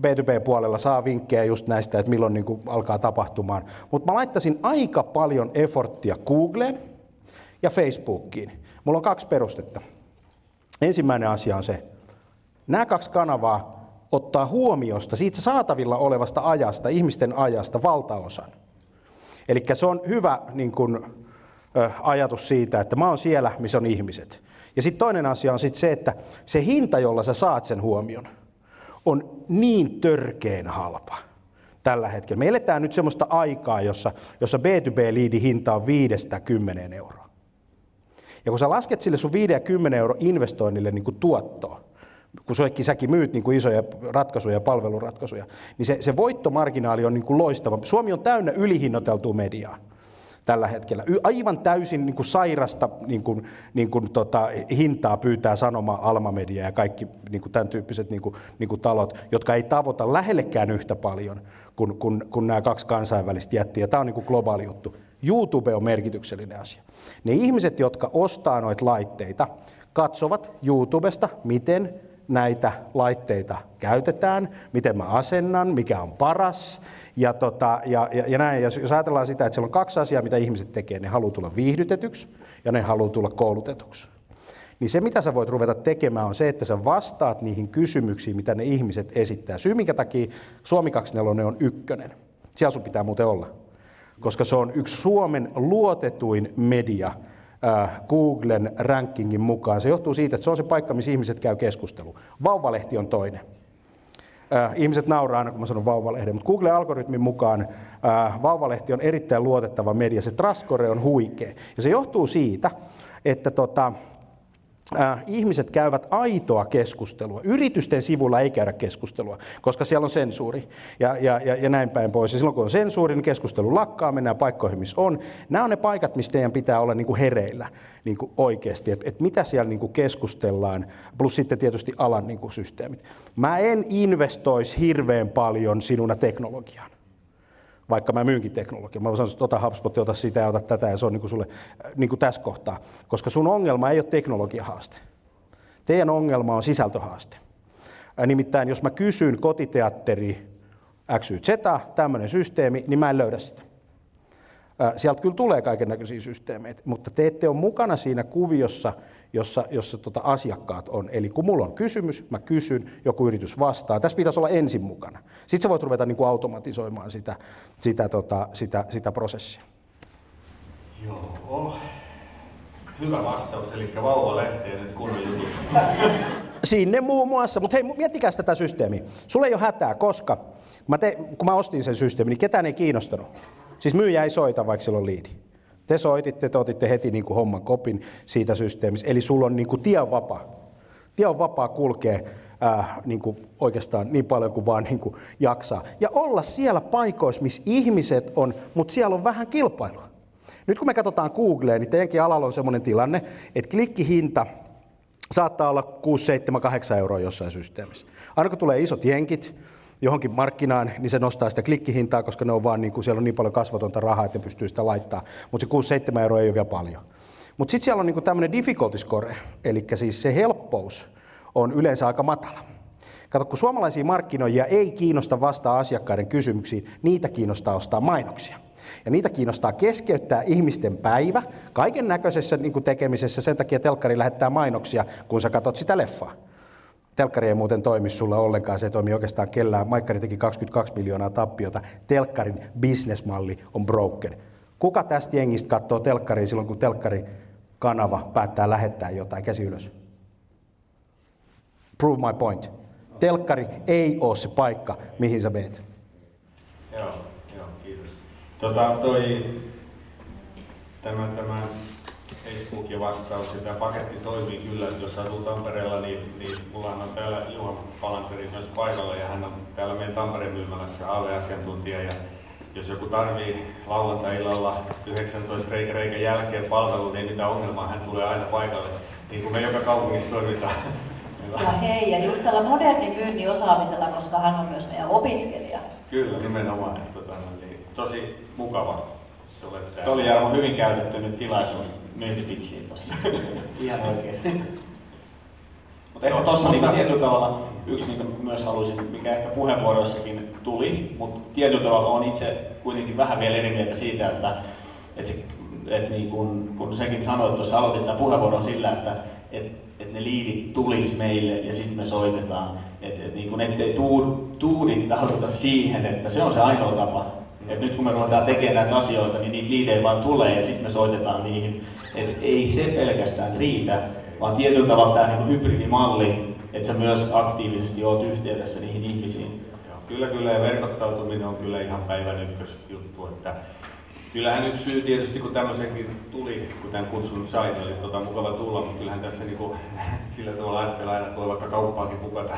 B2B-puolella saa vinkkejä just näistä, että milloin niin kuin alkaa tapahtumaan. Mutta mä laittaisin aika paljon efforttia Googleen ja Facebookiin. Mulla on kaksi perustetta. Ensimmäinen asia on se, nämä kaksi kanavaa ottaa huomiosta siitä saatavilla olevasta ajasta, ihmisten ajasta valtaosan. Eli se on hyvä niin kun, ajatus siitä, että mä oon siellä, missä on ihmiset. Ja sitten toinen asia on sit se, että se hinta, jolla sä saat sen huomion, on niin törkeen halpa tällä hetkellä. Me eletään nyt semmoista aikaa, jossa, jossa B2B-liidin hinta on 5-10 euroa. Ja kun sä lasket sille sun 5 10 euro investoinnille niin kuin tuottoa, kun säkin, säkin myyt niin kuin isoja ratkaisuja ja palveluratkaisuja, niin se, se voittomarginaali on niin kuin loistava. Suomi on täynnä ylihinnoiteltua mediaa tällä hetkellä. Aivan täysin niin kuin sairasta niin kuin, niin kuin, tota, hintaa pyytää sanoma Alma Media ja kaikki niin kuin tämän tyyppiset niin kuin, niin kuin talot, jotka ei tavoita lähellekään yhtä paljon kuin, kuin, kuin nämä kaksi kansainvälistä jättiä. Tämä on niin kuin globaali juttu. YouTube on merkityksellinen asia. Ne ihmiset, jotka ostaa noita laitteita, katsovat YouTubesta, miten näitä laitteita käytetään, miten mä asennan, mikä on paras. Ja, tota, ja, ja, ja näin, jos ajatellaan sitä, että siellä on kaksi asiaa, mitä ihmiset tekee, ne haluaa tulla viihdytetyksi ja ne haluaa tulla koulutetuksi. Niin se, mitä sä voit ruveta tekemään, on se, että sä vastaat niihin kysymyksiin, mitä ne ihmiset esittää. Syy, minkä takia Suomi 24 on ykkönen. Siellä sun pitää muuten olla koska se on yksi Suomen luotetuin media Googlen rankingin mukaan. Se johtuu siitä, että se on se paikka, missä ihmiset käy keskustelua. Vauvalehti on toinen. Äh, ihmiset nauraa aina, kun mä sanon vauvalehden, mutta Googlen algoritmin mukaan äh, vauvalehti on erittäin luotettava media. Se traskore on huikea. Ja se johtuu siitä, että tota, äh, ihmiset käyvät aitoa keskustelua. Yritysten sivulla ei käydä keskustelua, koska siellä on sensuuri ja, ja, ja, ja näin päin pois. Ja silloin kun on sensuuri, niin keskustelu lakkaa, mennään paikkoihin, missä on. Nämä on ne paikat, mistä teidän pitää olla niin kuin hereillä niin kuin oikeasti, että et mitä siellä niin kuin keskustellaan, plus sitten tietysti alan niin kuin systeemit. Mä en investoisi hirveän paljon sinuna teknologiaan vaikka mä myynkin teknologiaa. Mä sanoin, että ota HubSpot, ota sitä ja ota tätä, ja se on niin kuin sulle niin kuin tässä kohtaa. Koska sun ongelma ei ole teknologiahaaste. Teidän ongelma on sisältöhaaste. Nimittäin jos mä kysyn kotiteatteri XYZ, tämmöinen systeemi, niin mä en löydä sitä. Sieltä kyllä tulee kaiken näköisiä systeemeitä, mutta te ette ole mukana siinä kuviossa, jossa, jossa tota asiakkaat on. Eli kun mulla on kysymys, mä kysyn, joku yritys vastaa. Tässä pitäisi olla ensin mukana. Sitten sä voit ruveta niin kuin automatisoimaan sitä, sitä, tota, sitä, sitä prosessia. Joo. Hyvä vastaus, eli vauvalehteen nyt kunnon jutuksi. Sinne muun muassa, mutta hei, miettikää tätä systeemiä. Sulle ei ole hätää, koska kun mä, te, kun mä ostin sen systeemin, niin ketään ei kiinnostanut. Siis myyjä ei soita, vaikka sillä on liidi. Te soititte, te otitte heti niin kuin homman kopin siitä systeemistä. Eli sulla on niin kuin tie vapaa. Tie on vapaa kulkea äh, niin kuin oikeastaan niin paljon kuin vaan niin kuin jaksaa. Ja olla siellä paikoissa, missä ihmiset on, mutta siellä on vähän kilpailua. Nyt kun me katsotaan Googleen, niin teidänkin alalla on sellainen tilanne, että klikkihinta saattaa olla 6, 7, 8 euroa jossain systeemissä. Aina kun tulee isot jenkit, johonkin markkinaan, niin se nostaa sitä klikkihintaa, koska ne on vaan niin kuin, siellä on niin paljon kasvatonta rahaa, että pystyy sitä laittaa. Mutta se 6-7 euroa ei ole vielä paljon. Mutta sitten siellä on niin tämmöinen difficulty score, eli siis se helppous on yleensä aika matala. Kato, kun suomalaisia markkinoijia ei kiinnosta vastaa asiakkaiden kysymyksiin, niitä kiinnostaa ostaa mainoksia. Ja niitä kiinnostaa keskeyttää ihmisten päivä kaiken näköisessä niin tekemisessä. Sen takia telkkari lähettää mainoksia, kun sä katsot sitä leffaa. Telkkari ei muuten toimi sulla ollenkaan, se ei toimi oikeastaan kellään. Maikkari teki 22 miljoonaa tappiota. Telkkarin bisnesmalli on broken. Kuka tästä jengistä katsoo telkkariin silloin, kun telkkari kanava päättää lähettää jotain? Käsi ylös. Prove my point. Telkkari ei ole se paikka, mihin sä meet. Joo, joo, kiitos. Tota, toi, tämä, tämä Facebookin vastaus ja tämä paketti toimii kyllä, että jos asuu Tampereella, niin, niin mulla on täällä Juha Palanteri myös paikalla ja hän on täällä meidän Tampereen myymälässä AV-asiantuntija ja jos joku tarvii lauantai-illalla 19 reikä reikä jälkeen palvelu, niin mitä ongelmaa hän tulee aina paikalle, niin kuin me joka kaupungissa toimitaan. Ja hei, ja just tällä modernin myynnin osaamisella, koska hän on myös meidän opiskelija. Kyllä, nimenomaan. Tota, niin, tosi mukava. Tuo oli Jarmo hyvin käytetty nyt tilaisuus myyntipitsiin tuossa. Ihan oikein. Mutta ehkä tuossa mutta... niin tietyllä tavalla yksi, minkä myös halusin, mikä ehkä puheenvuoroissakin tuli, mutta tietyllä tavalla on itse kuitenkin vähän vielä eri mieltä siitä, että, että, se, että niin kun, kun sekin sanoit tuossa aloitin tämän puheenvuoron sillä, että että et ne liidit tulis meille ja sitten me soitetaan. Että et, niin ettei tuudittauduta siihen, että se on se ainoa tapa. Et nyt kun me ruvetaan tekemään näitä asioita, niin niitä liidejä vaan tulee ja sitten me soitetaan niihin. Et ei se pelkästään riitä, vaan tietyllä tavalla tämä niin hybridimalli, että sä myös aktiivisesti oot yhteydessä niihin ihmisiin. Kyllä, kyllä, ja verkottautuminen on kyllä ihan päivän ykkösjuttu, että kyllähän yksi syy tietysti, kun tämmöisenkin tuli, kun tämän kutsun sain, oli tota, mukava tulla, mutta kyllähän tässä niin kuin, sillä tavalla ajattelee aina, että voi vaikka kauppaakin pukata.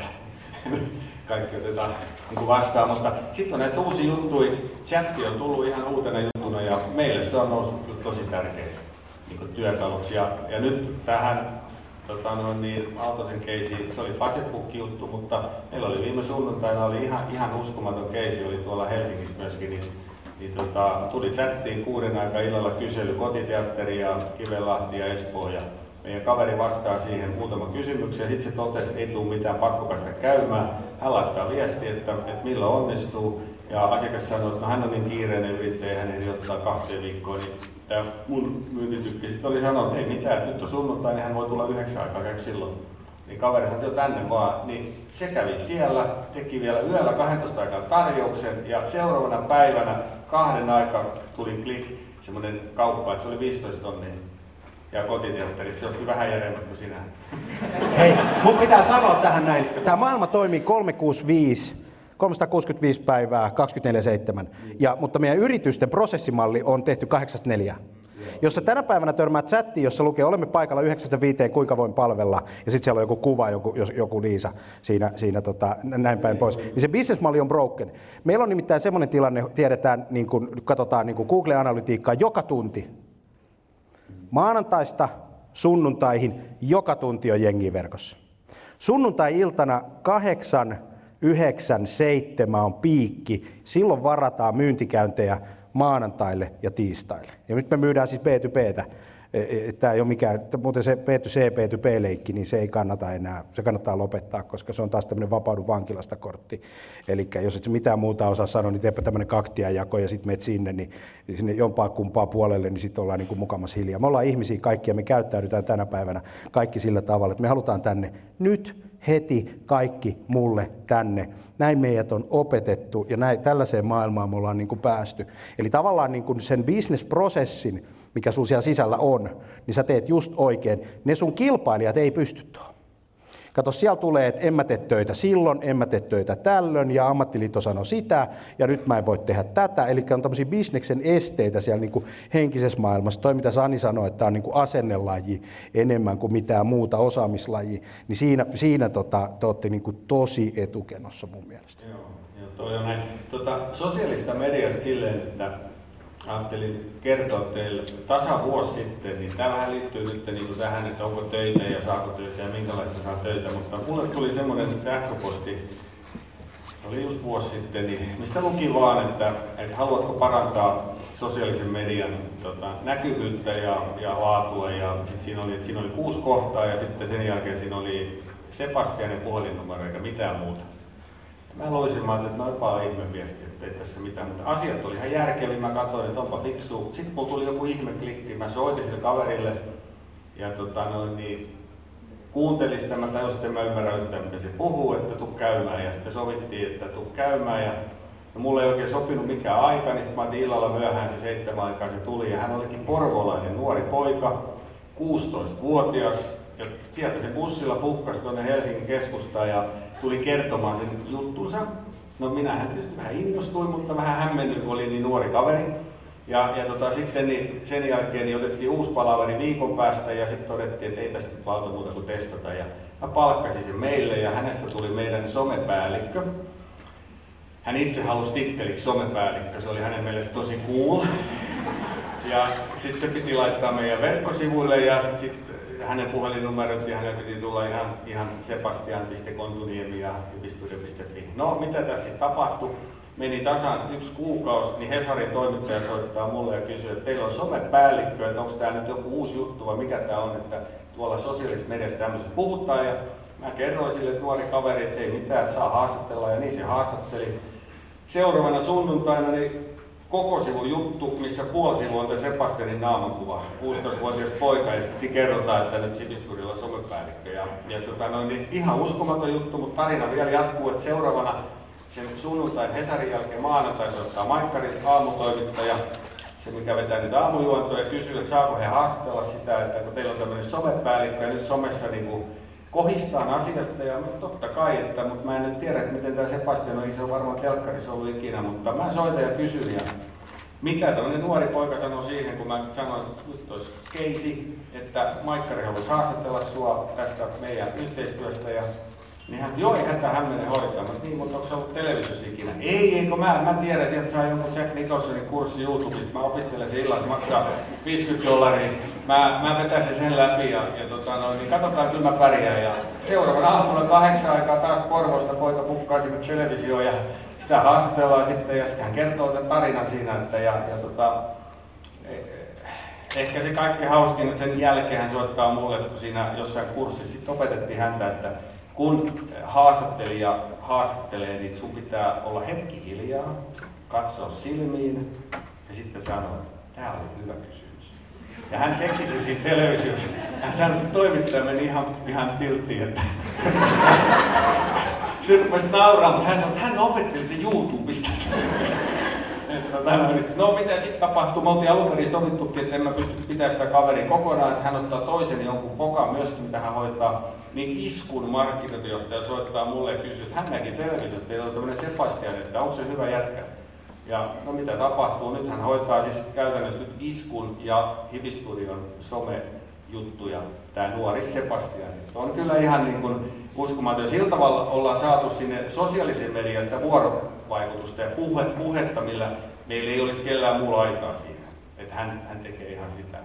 Kaikki otetaan niin vastaan, mutta sitten on näitä uusia juttuja. Chatti on tullut ihan uutena juttuna ja meille se on noussut tosi tärkeäksi niin työkaluksi. Ja, ja nyt tähän tota, noin niin, Aaltosen keisi, se oli Facebook-juttu, mutta meillä oli viime sunnuntaina oli ihan, ihan uskomaton keisi, oli tuolla Helsingissä myöskin, niin niin tota, tuli chattiin kuuden aika illalla kysely kotiteatteri ja ja Espoo ja meidän kaveri vastaa siihen muutama kysymys ja sitten se totesi, että ei tule mitään pakko päästä käymään. Hän laittaa viesti, että, että milloin onnistuu ja asiakas sanoi, että no, hän on niin kiireinen yrittäjä, hän ei ottaa kahteen viikkoon, niin tämä mun myyntitykki sitten oli sanonut, että ei mitään, että nyt on sunnuntai, niin hän voi tulla yhdeksän aikaa, käy silloin. Niin kaveri sanoi, että tänne vaan. Niin se kävi siellä, teki vielä yöllä 12 aikaa tarjouksen ja seuraavana päivänä kahden aikaa tuli klik, semmoinen kauppa, että se oli 15 tonnia. Ja kotiteatterit, se osti vähän järjemmät kuin sinä. Hei, mun pitää sanoa tähän näin. Tämä maailma toimii 365 365 päivää, 24-7. Ja, mutta meidän yritysten prosessimalli on tehty 84. Jos tänä päivänä törmäät chattiin, jossa lukee olemme paikalla 9.5, kuinka voin palvella, ja sitten siellä on joku kuva, joku, joku Liisa siinä, siinä tota, näin päin pois, niin se businessmalli on broken. Meillä on nimittäin semmoinen tilanne, tiedetään, niin kun katsotaan niin Google-analytiikkaa joka tunti. Maanantaista sunnuntaihin joka tunti on jengi verkossa. Sunnuntai-iltana kahdeksan, yhdeksän, seitsemän on piikki. Silloin varataan myyntikäyntejä maanantaille ja tiistaille. Ja nyt me myydään siis B2Btä. E, e, Tämä ei ole mikään, muuten se B2C, B2B-leikki, niin se ei kannata enää, se kannattaa lopettaa, koska se on taas tämmöinen vapaudu vankilasta kortti. Eli jos et mitään muuta osaa sanoa, niin teepä tämmöinen jako ja sitten meet sinne, niin sinne jompaa kumpaa puolelle, niin sitten ollaan niin kuin mukamas hiljaa. Me ollaan ihmisiä kaikkia, me käyttäydytään tänä päivänä kaikki sillä tavalla, että me halutaan tänne nyt heti kaikki mulle tänne. Näin meidät on opetettu ja näin, tällaiseen maailmaan me ollaan niin kuin päästy. Eli tavallaan niin kuin sen bisnesprosessin, mikä sun siellä sisällä on, niin sä teet just oikein. Ne sun kilpailijat ei pysty tuohon. Kato, siellä tulee, että en mä tee töitä silloin, en mä tee töitä tällöin, ja ammattiliitto sanoi sitä, ja nyt mä en voi tehdä tätä. Eli on tämmöisiä bisneksen esteitä siellä niin kuin henkisessä maailmassa. Toi, mitä Sani sanoi, että tämä on niin kuin asennelaji enemmän kuin mitään muuta osaamislaji, niin siinä, siinä tota, te olette niin kuin tosi etukenossa mun mielestä. Joo, joo toi on näin. Tota, sosiaalista mediasta silleen, että ajattelin kertoa teille. Tasa vuosi sitten, niin tämä vähän liittyy nyt niin kuin tähän, että onko töitä ja saako töitä ja minkälaista saa töitä, mutta mulle tuli semmoinen sähköposti, oli just vuosi sitten, niin missä luki vaan, että, että haluatko parantaa sosiaalisen median tota, näkyvyyttä ja, ja laatua. Ja sit siinä oli, että siinä oli kuusi kohtaa ja sitten sen jälkeen siinä oli Sebastianin puhelinnumero eikä mitään muuta. Mä loisin, mä että noin vaan ihme viesti, että ei tässä mitään, mutta asiat oli ihan järkeviä, mä katsoin, että onpa fiksu. Sitten mulla tuli joku ihme klikki, mä soitin sille kaverille ja tota, noin, niin, kuuntelin sitä, mä tajusin, että mä ymmärrän yhtään mitä se puhuu, että tuu käymään. Ja sitten sovittiin, että tuu käymään. Ja No mulla ei oikein sopinut mikään aika, niin sitten mä illalla myöhään se seitsemän aikaa se tuli. Ja hän olikin porvolainen nuori poika, 16-vuotias, Ja sieltä se bussilla pukkasi tuonne Helsingin keskustaan ja tuli kertomaan sen juttunsa. No minähän tietysti vähän innostuin, mutta vähän hämmennyin, kun oli niin nuori kaveri. Ja, ja tota, sitten niin sen jälkeen niin otettiin uusi palaveri viikon päästä ja sitten todettiin, että ei tästä auta muuta kuin testata. Ja mä palkkasin sen meille ja hänestä tuli meidän somepäällikkö. Hän itse halusi titteliksi somepäällikkö, se oli hänen mielestä tosi cool. Ja sitten se piti laittaa meidän verkkosivuille ja sitten sit hänen puhelinnumerot ja hänen piti tulla ihan, ihan sebastian.kontuniemi ja hyvistudio.fi. No, mitä tässä tapahtui? Meni tasan yksi kuukausi, niin Hesarin toimittaja soittaa mulle ja kysyy, että teillä on somepäällikkö, että onko tämä nyt joku uusi juttu vai mikä tämä on, että tuolla sosiaalisessa mediassa tämmöisestä puhutaan. Ja mä kerroin sille nuori kaveri, että ei mitään, että saa haastatella ja niin se haastatteli. Seuraavana sunnuntaina niin koko sivun juttu, missä puoli sivu on Sebastianin naamankuva, 16-vuotias poika, ja sitten kerrotaan, että nyt Sivistudiolla on somepäällikkö. Ja, ja tota, no, niin ihan uskomaton juttu, mutta tarina vielä jatkuu, että seuraavana sen sunnuntain Hesarin jälkeen maanantai soittaa Maikkarin aamutoimittaja, se mikä vetää niitä aamujuontoja ja kysyy, että saako he haastatella sitä, että kun teillä on tämmöinen somepäällikkö ja nyt somessa niin kuin kohistaan asiasta ja totta kai, että, mutta mä en nyt tiedä, että miten tämä Sebastian on, se on varmaan telkkarissa ollut ikinä, mutta mä soitan ja kysyn ja mitä tämmöinen nuori poika sanoi siihen, kun mä sanoin, että nyt olisi keisi, että Maikkari haluaisi haastatella sua tästä meidän yhteistyöstä ja niin hän, joo, ei hätä, hän menee hoitamaan. Niin, mutta onko se ollut televisiossa ikinä? Ei, eikö mä, mä tiedän, sieltä saa joku Jack Nicholsonin kurssi YouTubesta. Mä opiskelen sen illan, maksaa 50 dollaria. Mä, mä vetäisin sen läpi ja, ja tota, no, niin katsotaan, kyllä mä pärjään. Ja seuraavana aamulla kahdeksan aikaa taas Porvoista poika pukkaa sinne televisioon ja sitä haastatellaan sitten ja sitten hän kertoo tämän tarinan siinä. Että, ja, ja tota, e, ehkä se kaikki hauskin sen jälkeen hän soittaa mulle, kun siinä jossain kurssissa opetettiin häntä, että kun haastattelija haastattelee, niin sun pitää olla hetki hiljaa, katsoa silmiin ja sitten sanoa, että tämä oli hyvä kysymys. Ja hän teki se siinä televisiossa. Hän sanoi, että toimittaja meni ihan, ihan tilttiin, että se rupesi nauraa, mutta hän sanoi, että hän opetteli se YouTubesta. Tota, no mitä sitten tapahtuu? Me oltiin alun perin sovittukin, että en mä pysty pitämään sitä kaveria kokonaan, että hän ottaa toisen jonkun pokan myöskin, mitä hän hoitaa. Niin Iskun markkinointijohtaja soittaa mulle ja kysyy, että hän näki televisiosta, teillä on tämmöinen Sebastian, että onko se hyvä jätkä? Ja no mitä tapahtuu? Nyt hän hoitaa siis käytännössä nyt Iskun ja Hivistudion some-juttuja, tämä nuori Sebastian. On kyllä ihan niin kuin uskomaton. Sillä tavalla ollaan saatu sinne sosiaaliseen mediaan sitä vuorovaikutusta ja puhe, puhetta, millä meillä ei olisi kellään muulla aikaa siihen. Että hän, hän tekee ihan sitä.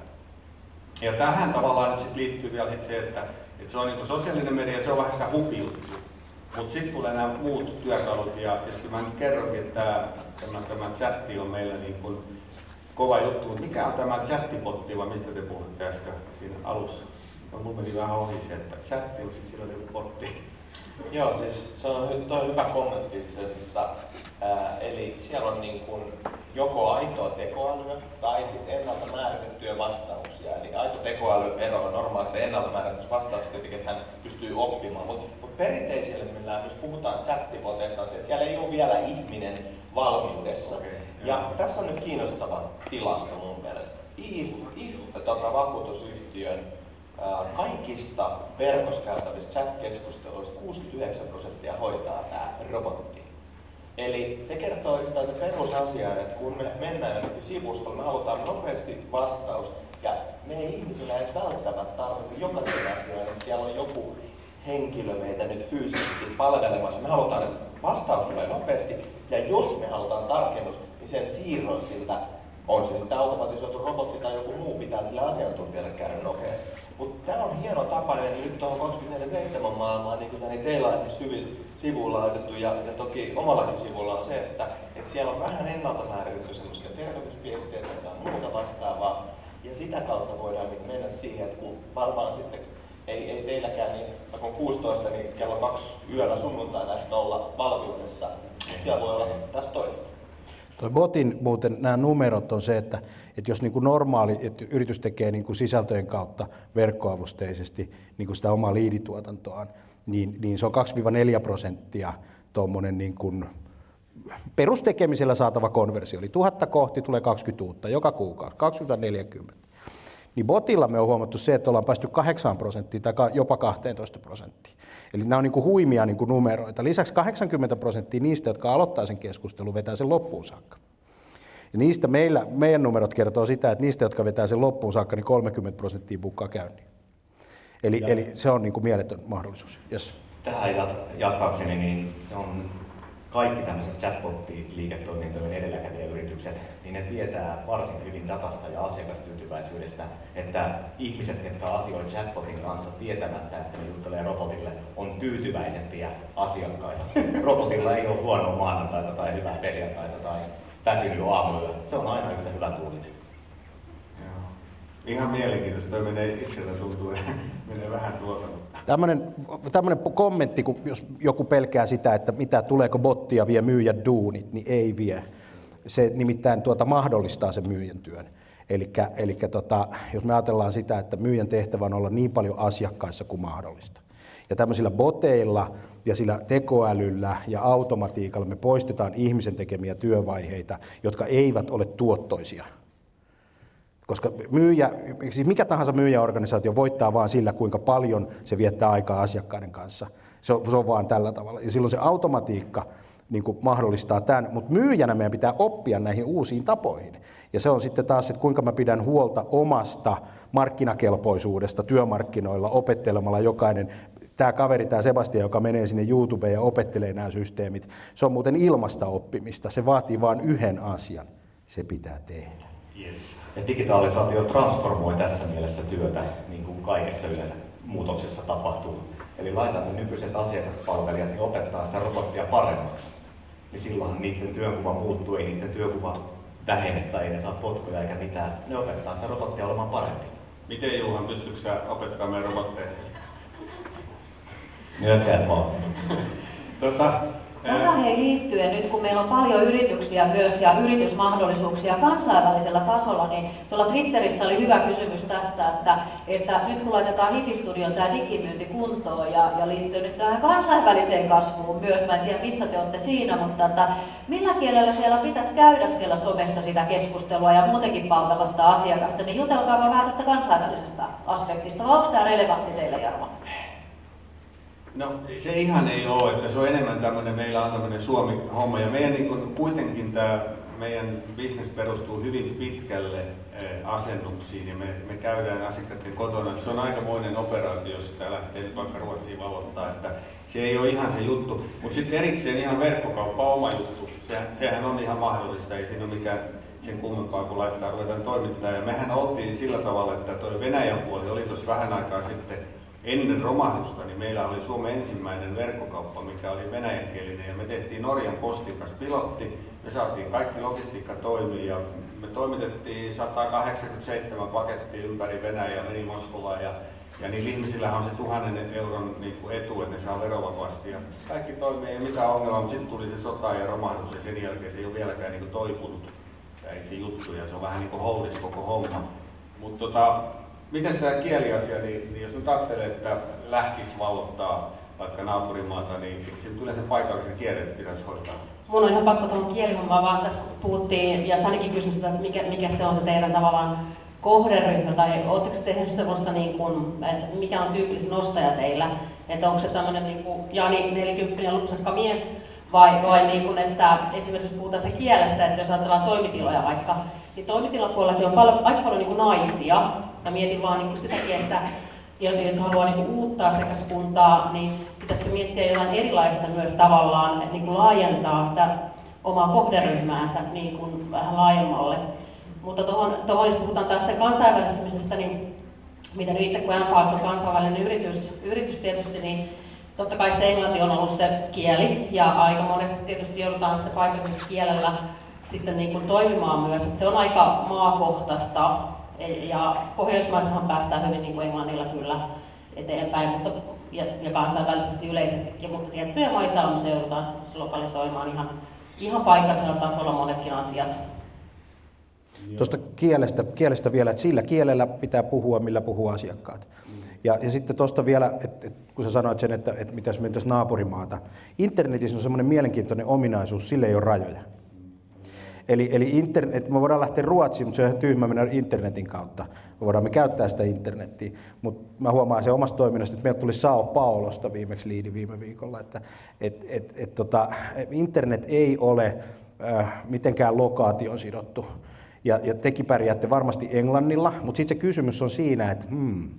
Ja tähän tavallaan nyt sit liittyy vielä sit se, että, että se on niin sosiaalinen media, se on vähän sitä hupijuttu. Mutta sitten tulee nämä muut työkalut ja tietysti mä nyt kerronkin, että tämä, tämä chatti on meillä niin kuin kova juttu. Mikä on tämä chattipotti vai mistä te puhutte äsken siinä alussa? No, mulla meni vähän ohi se, että chatti, mutta sitten sillä joku potti. Joo, siis se on, toi on hyvä kommentti itse asiassa. Ää, eli siellä on niin kuin joko aitoa tekoälyä tai sitten ennalta määritettyjä vastauksia. Eli aito tekoäly eroaa normaalista ennalta määrätystä vastauksesta tietenkin, että hän pystyy oppimaan. Mutta mut perinteisillä, jos puhutaan chattipoteista, on se, että siellä ei ole vielä ihminen valmiudessa. Okay, ja tässä on nyt kiinnostava tilasto mun mielestä. If, if tota, vakuutusyhtiön kaikista verkossa käytävistä chat-keskusteluista 69 prosenttia hoitaa tämä robotti. Eli se kertoo oikeastaan se perusasia, että kun me mennään jonnekin sivustolle, me halutaan nopeasti vastaus, ja me ei ihmisillä edes välttämättä tarvitse jokaisen asian, että siellä on joku henkilö meitä nyt fyysisesti palvelemassa. Me halutaan, että vastaus tulee nopeasti, ja jos me halutaan tarkennus, niin sen siirron siltä, on se sitten automatisoitu robotti tai joku muu, pitää sille asiantuntijalle käydä nopeasti. Mutta tämä on hieno tapa, niin nyt tuohon 24-7 maailmaan, niin kuin niin teillä on hyvin sivuilla laitettu, ja, ja toki omallakin sivulla on se, että, että siellä on vähän ennalta määritetty semmoisia terveysviestejä tai muuta vastaavaa, ja sitä kautta voidaan niin mennä siihen, että kun varmaan sitten ei, ei teilläkään, niin on 16, niin kello kaksi yöllä sunnuntaina ehkä olla valmiudessa. Siellä voi olla taas toista. Tuo botin muuten nämä numerot on se, että, että jos niin kuin normaali, että yritys tekee niin kuin sisältöjen kautta verkkoavusteisesti niin kuin sitä omaa liidituotantoaan, niin, niin se on 2-4 prosenttia tuommoinen niin kuin perustekemisellä saatava konversio. Eli tuhatta kohti tulee 20 uutta joka kuukausi, 20-40. niin botilla me on huomattu se, että ollaan päästy 8 prosenttia tai jopa 12 prosenttia. Eli nämä on niin kuin huimia niin kuin numeroita. Lisäksi 80 prosenttia niistä, jotka aloittaa sen keskustelun, vetää sen loppuun saakka. Ja niistä meillä, meidän numerot kertoo sitä, että niistä, jotka vetää sen loppuun saakka, niin 30 prosenttia bukkaa käynnin. Eli, eli se on niin kuin mieletön mahdollisuus. Yes. Tähän jatkaakseni, niin se on kaikki tämmöiset chatbot-liiketoimintojen edelläkävijäyritykset, niin ne tietää varsin hyvin datasta ja asiakastyytyväisyydestä, että ihmiset, jotka asioivat chatbotin kanssa tietämättä, että ne juttelee robotille, on tyytyväisempiä asiakkaita. Robotilla ei ole huonoa maanantaita tai hyvää perjantaita tai väsynyt aamulla. Se on aina yhtä hyvä tuulinen. Ihan mielenkiintoista. Toi menee itsellä tuntuu, menee vähän tuota. Tämmöinen, tämmöinen kommentti, kun jos joku pelkää sitä, että mitä tuleeko bottia vie myyjä duunit, niin ei vie. Se nimittäin tuota mahdollistaa sen myyjän työn. Eli tota, jos me ajatellaan sitä, että myyjän tehtävä on olla niin paljon asiakkaissa kuin mahdollista. Ja tämmöisillä boteilla ja sillä tekoälyllä ja automatiikalla me poistetaan ihmisen tekemiä työvaiheita, jotka eivät ole tuottoisia – koska myyjä, siis mikä tahansa myyjäorganisaatio voittaa vain sillä, kuinka paljon se viettää aikaa asiakkaiden kanssa. Se on, se on vaan tällä tavalla. Ja silloin se automatiikka niin kuin mahdollistaa tämän, mutta myyjänä meidän pitää oppia näihin uusiin tapoihin. Ja se on sitten taas, että kuinka mä pidän huolta omasta markkinakelpoisuudesta työmarkkinoilla opettelemalla jokainen tämä kaveri, tämä Sebastian, joka menee sinne YouTubeen ja opettelee nämä systeemit, se on muuten ilmasta oppimista. Se vaatii vain yhden asian. Se pitää tehdä. Yes. Ja digitalisaatio transformoi tässä mielessä työtä, niin kuin kaikessa yleensä muutoksessa tapahtuu. Eli laitan ne nykyiset asiakaspalvelijat ja opettaa sitä robottia paremmaksi. Niin silloin niiden työkuva muuttuu, ei niiden työkuva vähene tai ei ne saa potkuja eikä mitään. Ne opettaa sitä robottia olemaan parempi. Miten Juhan, pystytkö sä opettamaan meidän robotteja? Nyökkäät vaan. tota, Tähän hei liittyen nyt, kun meillä on paljon yrityksiä myös ja yritysmahdollisuuksia kansainvälisellä tasolla, niin tuolla Twitterissä oli hyvä kysymys tästä, että, että nyt kun laitetaan Hifi-studion tämä digimyynti kuntoon ja, ja liittyy nyt tähän kansainväliseen kasvuun myös, mä en tiedä missä te olette siinä, mutta että millä kielellä siellä pitäisi käydä siellä somessa sitä keskustelua ja muutenkin palvella sitä asiakasta, niin jutelkaa vähän tästä kansainvälisestä aspektista, vai onko tämä relevantti teille Jarmo? No se ihan ei ole, että se on enemmän tämmöinen, meillä on tämmöinen Suomi-homma ja meidän niin kuitenkin tämä meidän bisnes perustuu hyvin pitkälle eh, asennuksiin ja me, me käydään asiakkaiden kotona. Se on aikamoinen operaatio, jos sitä lähtee nyt vaikka Ruotsiin valottaa, että se ei ole ihan se juttu. Mutta sitten erikseen ihan verkkokauppa on oma juttu. Se, sehän on ihan mahdollista, ei siinä ole mikään sen kummempaa kuin laittaa ruvetaan toimittaa. Ja mehän oltiin sillä tavalla, että tuo Venäjän puoli oli tuossa vähän aikaa sitten ennen romahdusta niin meillä oli Suomen ensimmäinen verkkokauppa, mikä oli venäjänkielinen ja me tehtiin Norjan postin kanssa pilotti. Me saatiin kaikki logistiikka toimii ja me toimitettiin 187 pakettia ympäri Venäjää, meni Moskovaan ja, ja niillä ihmisillä on se tuhannen euron niin kuin etu, että ne saa verovapaasti ja kaikki toimii, ei mitään ongelmaa, mutta sitten tuli se sota ja romahdus ja sen jälkeen se ei ole vieläkään niin kuin toipunut tämä itse juttu ja se on vähän niin kuin houdis koko homma. Mutta tota, Miten tämä kieliasia, niin, niin jos nyt ajattelee, että lähtisi valottaa vaikka naapurimaata, niin eikö se yleensä paikallisen kielen pitäisi hoitaa? Mun on ihan pakko tuohon kielihommaan, vaan tässä puhuttiin, ja Sanikin kysyi sitä, että mikä, mikä se on se teidän tavallaan kohderyhmä, tai oletteko tehneet sellaista, niin kuin, että mikä on tyypillisin ostaja teillä, että onko se tämmöinen niin kuin Jani 40 lupsakka mies, vai, vai niin kuin, että esimerkiksi puhutaan se kielestä, että jos ajatellaan toimitiloja vaikka, niin toimitilapuolellakin on paljon, aika paljon niin kuin naisia, Mä mietin vaan niin kuin sitäkin, että jos haluaa niin kuin uutta asiakaskuntaa, niin pitäisikö miettiä jotain erilaista myös tavallaan, että niin kuin laajentaa sitä omaa kohderyhmäänsä niin kuin vähän laajemmalle. Mutta tuohon, tuohon jos puhutaan tästä kansainvälistymisestä, niin mitä nyt itse kun NFAS on kansainvälinen yritys, yritys tietysti, niin totta kai se englanti on ollut se kieli, ja aika monesti tietysti joudutaan sitä paikallisella kielellä sitten niin kuin toimimaan myös, että se on aika maakohtaista, ja Pohjoismaissahan päästään hyvin niin kuin englannilla kyllä eteenpäin, mutta, ja, ja kansainvälisesti yleisestikin, mutta tiettyjä maita on se joudutaan sitten lokalisoimaan ihan, ihan paikallisella tasolla monetkin asiat. Tuosta kielestä, kielestä vielä, että sillä kielellä pitää puhua, millä puhuu asiakkaat. Ja, ja sitten tuosta vielä, että, että kun sä sanoit sen, että, että mitä jos mentäisiin naapurimaata. Internetissä on semmoinen mielenkiintoinen ominaisuus, sille ei ole rajoja. Eli, eli internet, me voidaan lähteä Ruotsiin, mutta se on ihan tyhmä mennä internetin kautta. Me voidaan me käyttää sitä internettiä, mutta mä huomaan se omasta toiminnasta, että meiltä tuli Sao Paulosta viimeksi liidi viime viikolla, että et, et, et, tota, internet ei ole äh, mitenkään lokaation sidottu. Ja, ja tekin pärjäätte varmasti englannilla, mutta sitten se kysymys on siinä, että hmm,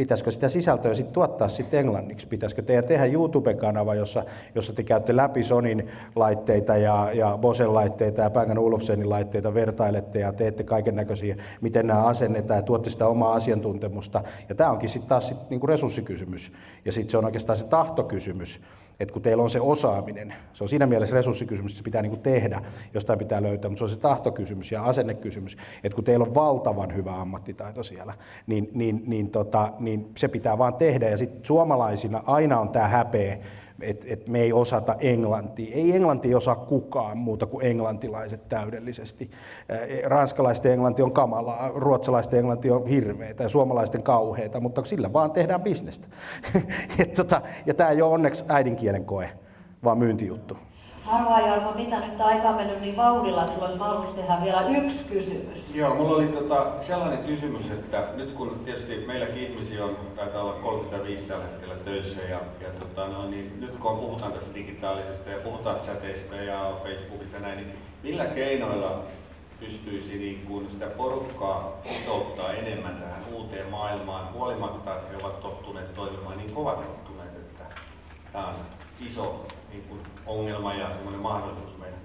pitäisikö sitä sisältöä sitten tuottaa sitten englanniksi? Pitäisikö teidän tehdä YouTube-kanava, jossa, jossa te käytte läpi Sonin laitteita ja, ja Bosen laitteita ja Bang Olufsenin laitteita, vertailette ja teette kaiken näköisiä, miten nämä asennetaan ja tuotte sitä omaa asiantuntemusta. Ja tämä onkin sitten taas sit niinku resurssikysymys ja sitten se on oikeastaan se tahtokysymys että kun teillä on se osaaminen, se on siinä mielessä resurssikysymys, että se pitää niin kuin tehdä, jostain pitää löytää, mutta se on se tahtokysymys ja asennekysymys, että kun teillä on valtavan hyvä ammattitaito siellä, niin, niin, niin, tota, niin se pitää vaan tehdä. Ja sitten suomalaisina aina on tämä häpeä, että et me ei osata englantia. Ei englanti osaa kukaan muuta kuin englantilaiset täydellisesti. Ranskalaisten englanti on kamalaa, ruotsalaisten englanti on hirveitä ja suomalaisten kauheita, mutta sillä vaan tehdään bisnestä. et tota, ja tämä ei ole onneksi äidinkielen koe, vaan myyntijuttu. Harvaa Jarmo, mitä nyt aika on mennyt niin vauhdilla, että sulla olisi mahdollisuus tehdä vielä yksi kysymys. Joo, mulla oli tota, sellainen kysymys, että nyt kun tietysti meilläkin ihmisiä on, taitaa olla 35 tällä hetkellä töissä, ja, ja tota, no, niin nyt kun puhutaan tästä digitaalisesta ja puhutaan chateista ja Facebookista ja näin, niin millä keinoilla pystyisi niin kuin sitä porukkaa sitouttaa enemmän tähän uuteen maailmaan, huolimatta, että he ovat tottuneet toimimaan niin kovat tottuneet, että tämä on iso niin kuin ongelma ja semmoinen mahdollisuus meidän.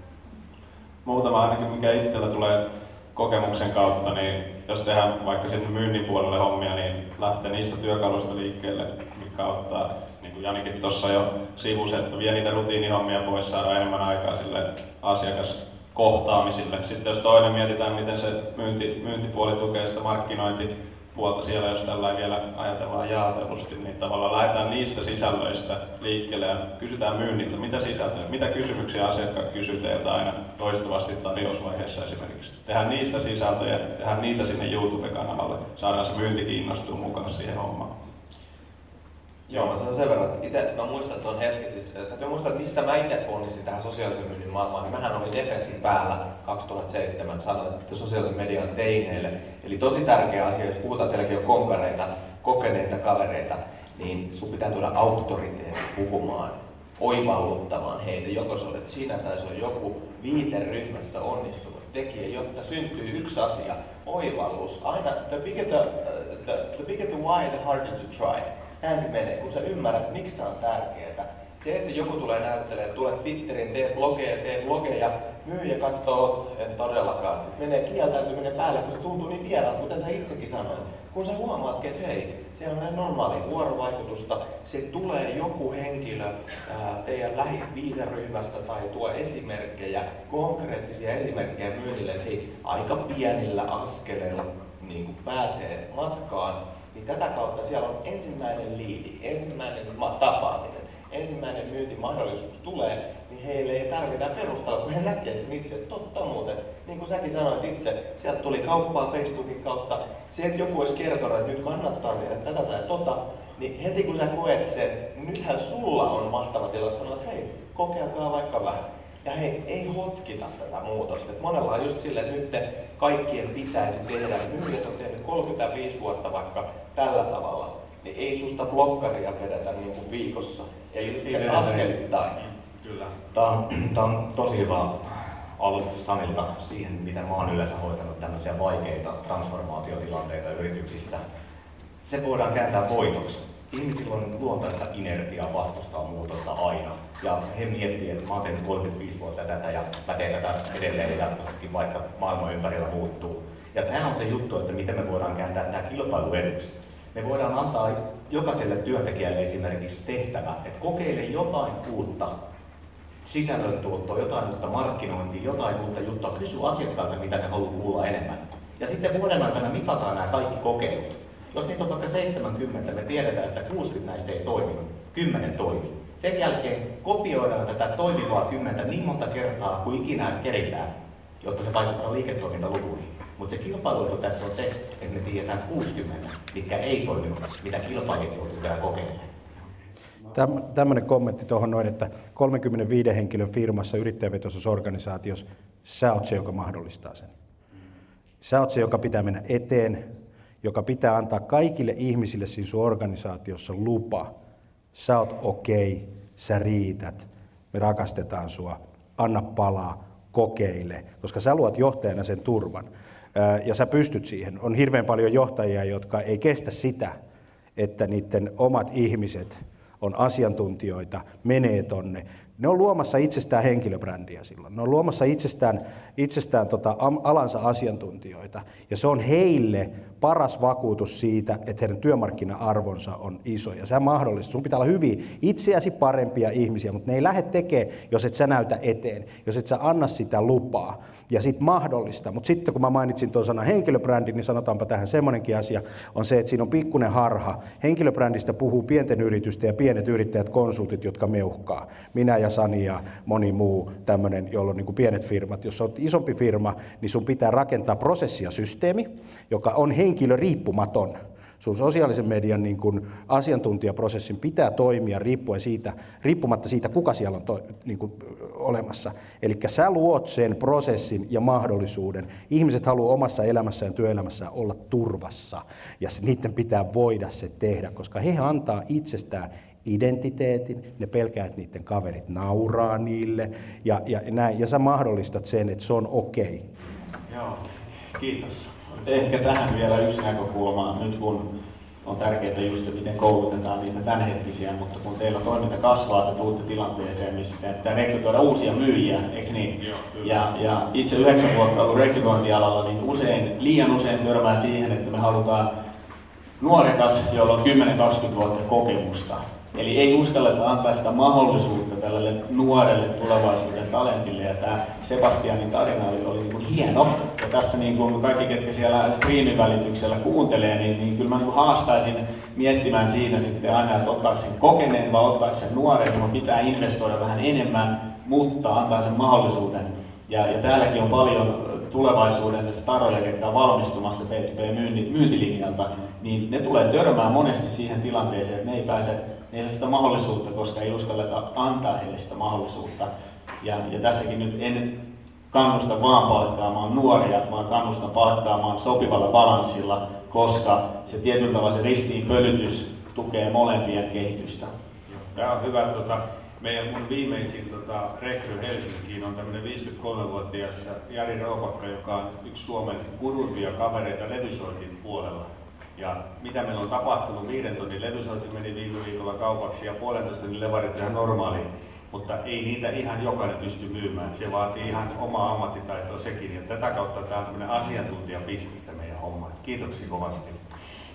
Muutama ainakin, mikä itsellä tulee kokemuksen kautta, niin jos tehdään vaikka sinne myynnin puolelle hommia, niin lähtee niistä työkaluista liikkeelle, mikä auttaa, niin kuin Janikin tuossa jo sivusi, että vie niitä rutiinihommia pois, saada enemmän aikaa sille asiakaskohtaamisille. Sitten jos toinen mietitään, miten se myynti, myyntipuoli tukee sitä markkinointi, puolta siellä, jos tällä vielä ajatellaan jaatelusti, niin tavallaan lähdetään niistä sisällöistä liikkeelle ja kysytään myynniltä, mitä sisältöä, mitä kysymyksiä asiakkaat kysyy teiltä aina toistuvasti tarjousvaiheessa esimerkiksi. Tehdään niistä sisältöjä, tehdään niitä sinne YouTube-kanavalle, saadaan se myynti kiinnostua mukaan siihen hommaan. Joo, mä sanon sen verran, että itse mä muistan tuon hetki, siis täytyy muistaa, että mistä mä itse ponnistin tähän sosiaalisen myynnin maailmaan, niin mähän olin Defensin päällä 2007, sanoin, että sosiaalinen media on teineille. Eli tosi tärkeä asia, jos puhutaan teilläkin on konkareita, kokeneita kavereita, niin sun pitää tuoda auktoriteetti puhumaan, oivalluttamaan heitä, joko se olet sinä tai se on joku viiteryhmässä onnistunut tekijä, jotta syntyy yksi asia, oivallus. Aina the bigger the, uh, the, the, bigger the why, the harder to try näin se menee, kun sä ymmärrät, miksi tämä on tärkeää. Se, että joku tulee näyttelemään, tulee Twitteriin, tee blogeja, tee blogeja, myyjä katsoo, en todellakaan. Menee kieltäytyminen päälle, kun se tuntuu niin vieraalta, kuten sä itsekin sanoit. Kun sä huomaat, että hei, se on näin normaali vuorovaikutusta, se tulee joku henkilö teidän lähiviiteryhmästä tai tuo esimerkkejä, konkreettisia esimerkkejä myynnille, että hei, aika pienillä askeleilla niin pääsee matkaan, tätä kautta siellä on ensimmäinen liidi, ensimmäinen tapaaminen, ensimmäinen myyntimahdollisuus tulee, niin heille ei tarvita perustella, kun he näkee sen itse. Totta muuten, niin kuin säkin sanoit itse, sieltä tuli kauppaa Facebookin kautta. Se, että joku olisi kertonut, että nyt kannattaa tehdä tätä tai tota, niin heti kun sä koet sen, nythän sulla on mahtava tilanne sanoa, että hei, kokeilkaa vaikka vähän. Ja hei, ei hotkita tätä muutosta. Et monella on just silleen, että nyt kaikkien pitäisi tehdä. Myyjät on tehnyt 35 vuotta vaikka tällä tavalla. Niin ei susta blokkaria vedetä niin kuin viikossa. Eli just se askelittain. Kyllä. Tämä on, tämä on tosi hyvä alustus Sanilta siihen, miten mä oon yleensä hoitanut tämmöisiä vaikeita transformaatiotilanteita yrityksissä. Se voidaan kääntää voitoksi ihmisillä on luontaista inertiaa vastustaa muutosta aina. Ja he miettii, että mä oon tehnyt 35 vuotta tätä ja mä teen tätä edelleen jatkossakin, vaikka maailma ympärillä muuttuu. Ja tämä on se juttu, että miten me voidaan kääntää tämä kilpailu eduksi. Me voidaan antaa jokaiselle työntekijälle esimerkiksi tehtävä, että kokeile jotain uutta sisällöntuottoa, jotain uutta markkinointia, jotain uutta juttua. Kysy asiakkaalta, mitä ne haluaa kuulla enemmän. Ja sitten vuoden aikana mitataan nämä kaikki kokeilut. Jos niitä on vaikka 70, me tiedetään, että 60 näistä ei toiminut, 10 toimii. Sen jälkeen kopioidaan tätä toimivaa kymmentä niin monta kertaa kuin ikinä keritään, jotta se vaikuttaa liiketoimintalukuihin. Mutta se kilpailuetu tässä on se, että me tiedetään 60, mitkä ei toiminut, mitä kilpailijat joutuu vielä kokeilemaan. Tämmöinen kommentti tuohon noin, että 35 henkilön firmassa, yrittäjävetoisessa organisaatiossa, sä oot se, joka mahdollistaa sen. Sä oot se, joka pitää mennä eteen, joka pitää antaa kaikille ihmisille siinä sun organisaatiossa lupa. Sä oot okei, okay, sä riität, me rakastetaan sua, anna palaa, kokeile, koska sä luot johtajana sen turvan. Ja sä pystyt siihen. On hirveän paljon johtajia, jotka ei kestä sitä, että niiden omat ihmiset on asiantuntijoita, menee tonne, ne on luomassa itsestään henkilöbrändiä silloin. Ne on luomassa itsestään, itsestään tota, alansa asiantuntijoita. Ja se on heille paras vakuutus siitä, että heidän työmarkkina-arvonsa on iso. Ja se mahdollista. Sun pitää olla hyvin itseäsi parempia ihmisiä, mutta ne ei lähde tekemään, jos et sä näytä eteen, jos et sä anna sitä lupaa ja sitten mahdollista. Mutta sitten kun mä mainitsin tuon sanan henkilöbrändi, niin sanotaanpa tähän semmoinenkin asia, on se, että siinä on pikkuinen harha. Henkilöbrändistä puhuu pienten yritysten ja pienet yrittäjät, konsultit, jotka meuhkaa. Minä ja Sani ja moni muu tämmöinen, jolla on niin kuin pienet firmat. Jos olet isompi firma, niin sun pitää rakentaa prosessi ja systeemi, joka on henkilöriippumaton sun sosiaalisen median niin kuin asiantuntijaprosessin pitää toimia riippuen siitä, riippumatta siitä, kuka siellä on to, niin kuin, olemassa. Eli sä luot sen prosessin ja mahdollisuuden. Ihmiset haluaa omassa elämässään ja työelämässään olla turvassa, ja niiden pitää voida se tehdä, koska he antaa itsestään identiteetin, ne pelkää, että niiden kaverit nauraa niille, ja, ja, näin, ja sä mahdollistat sen, että se on okei. Okay. Joo, kiitos. Ehkä tähän vielä yksi näkökulma, nyt kun on tärkeää just, että miten koulutetaan niitä tämänhetkisiä, mutta kun teillä toiminta kasvaa, te tuutte tilanteeseen, missä pitää rekrytoida uusia myyjiä, eikö niin? Joo, ja, ja itse yhdeksän vuotta ollut rekrytointialalla, niin usein, liian usein törmää siihen, että me halutaan nuorekas, jolla on 10-20 vuotta kokemusta. Eli ei uskalleta antaa sitä mahdollisuutta tälle nuorelle tulevaisuuden talentille. Ja tämä Sebastianin tarina oli, oli niin kuin hieno. Ja tässä niin kuin kaikki, ketkä siellä striimin välityksellä kuuntelee, niin, niin kyllä mä niin haastaisin miettimään siinä sitten aina, että ottaako sen kokeneen vai ottaako sen nuoren, kun pitää investoida vähän enemmän, mutta antaa sen mahdollisuuden. Ja, ja täälläkin on paljon tulevaisuuden staroja, ketkä on valmistumassa B2B-myyntilinjalta, niin ne tulee törmään monesti siihen tilanteeseen, että ne ei pääse ei saa sitä mahdollisuutta, koska ei uskalleta antaa heille sitä mahdollisuutta. Ja, ja tässäkin nyt en kannusta vaan palkkaamaan nuoria, vaan kannustan palkkaamaan sopivalla balanssilla, koska se tietyllä tavalla se ristiinpölytys tukee molempien kehitystä. Tämä on hyvä. Tuota, meidän mun viimeisin tota, rekry Helsinkiin on tämmöinen 53-vuotias Jari Roopakka, joka on yksi Suomen kurumpia kavereita levysoitin puolella. Ja mitä meillä on tapahtunut, viiden tonnin levysoitin meni viime viikolla kaupaksi ja puolentoista tonnin levarit ihan normaali, mutta ei niitä ihan jokainen pysty myymään. Se vaatii ihan omaa ammattitaitoa sekin ja tätä kautta tämä on tämmöinen asiantuntijapististä meidän homma. Kiitoksia kovasti.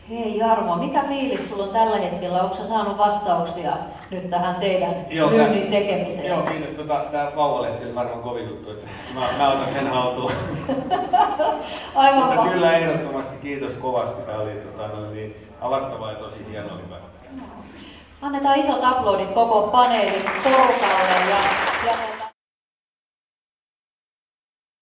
Hei Jarmo, mikä fiilis sulla on tällä hetkellä? Onko saanut vastauksia nyt tähän teidän joo, myynnin tämän, tekemiseen? Joo, kiitos. Tota, tämä vauvalehti on varmaan kovin juttu, että mä, mä otan sen haltuun. Aivan Mutta kyllä ehdottomasti kiitos kovasti. Tämä oli tota, no, niin, avattavaa ja tosi hienoa päästä. Annetaan isot aplodit koko paneelin porukalle.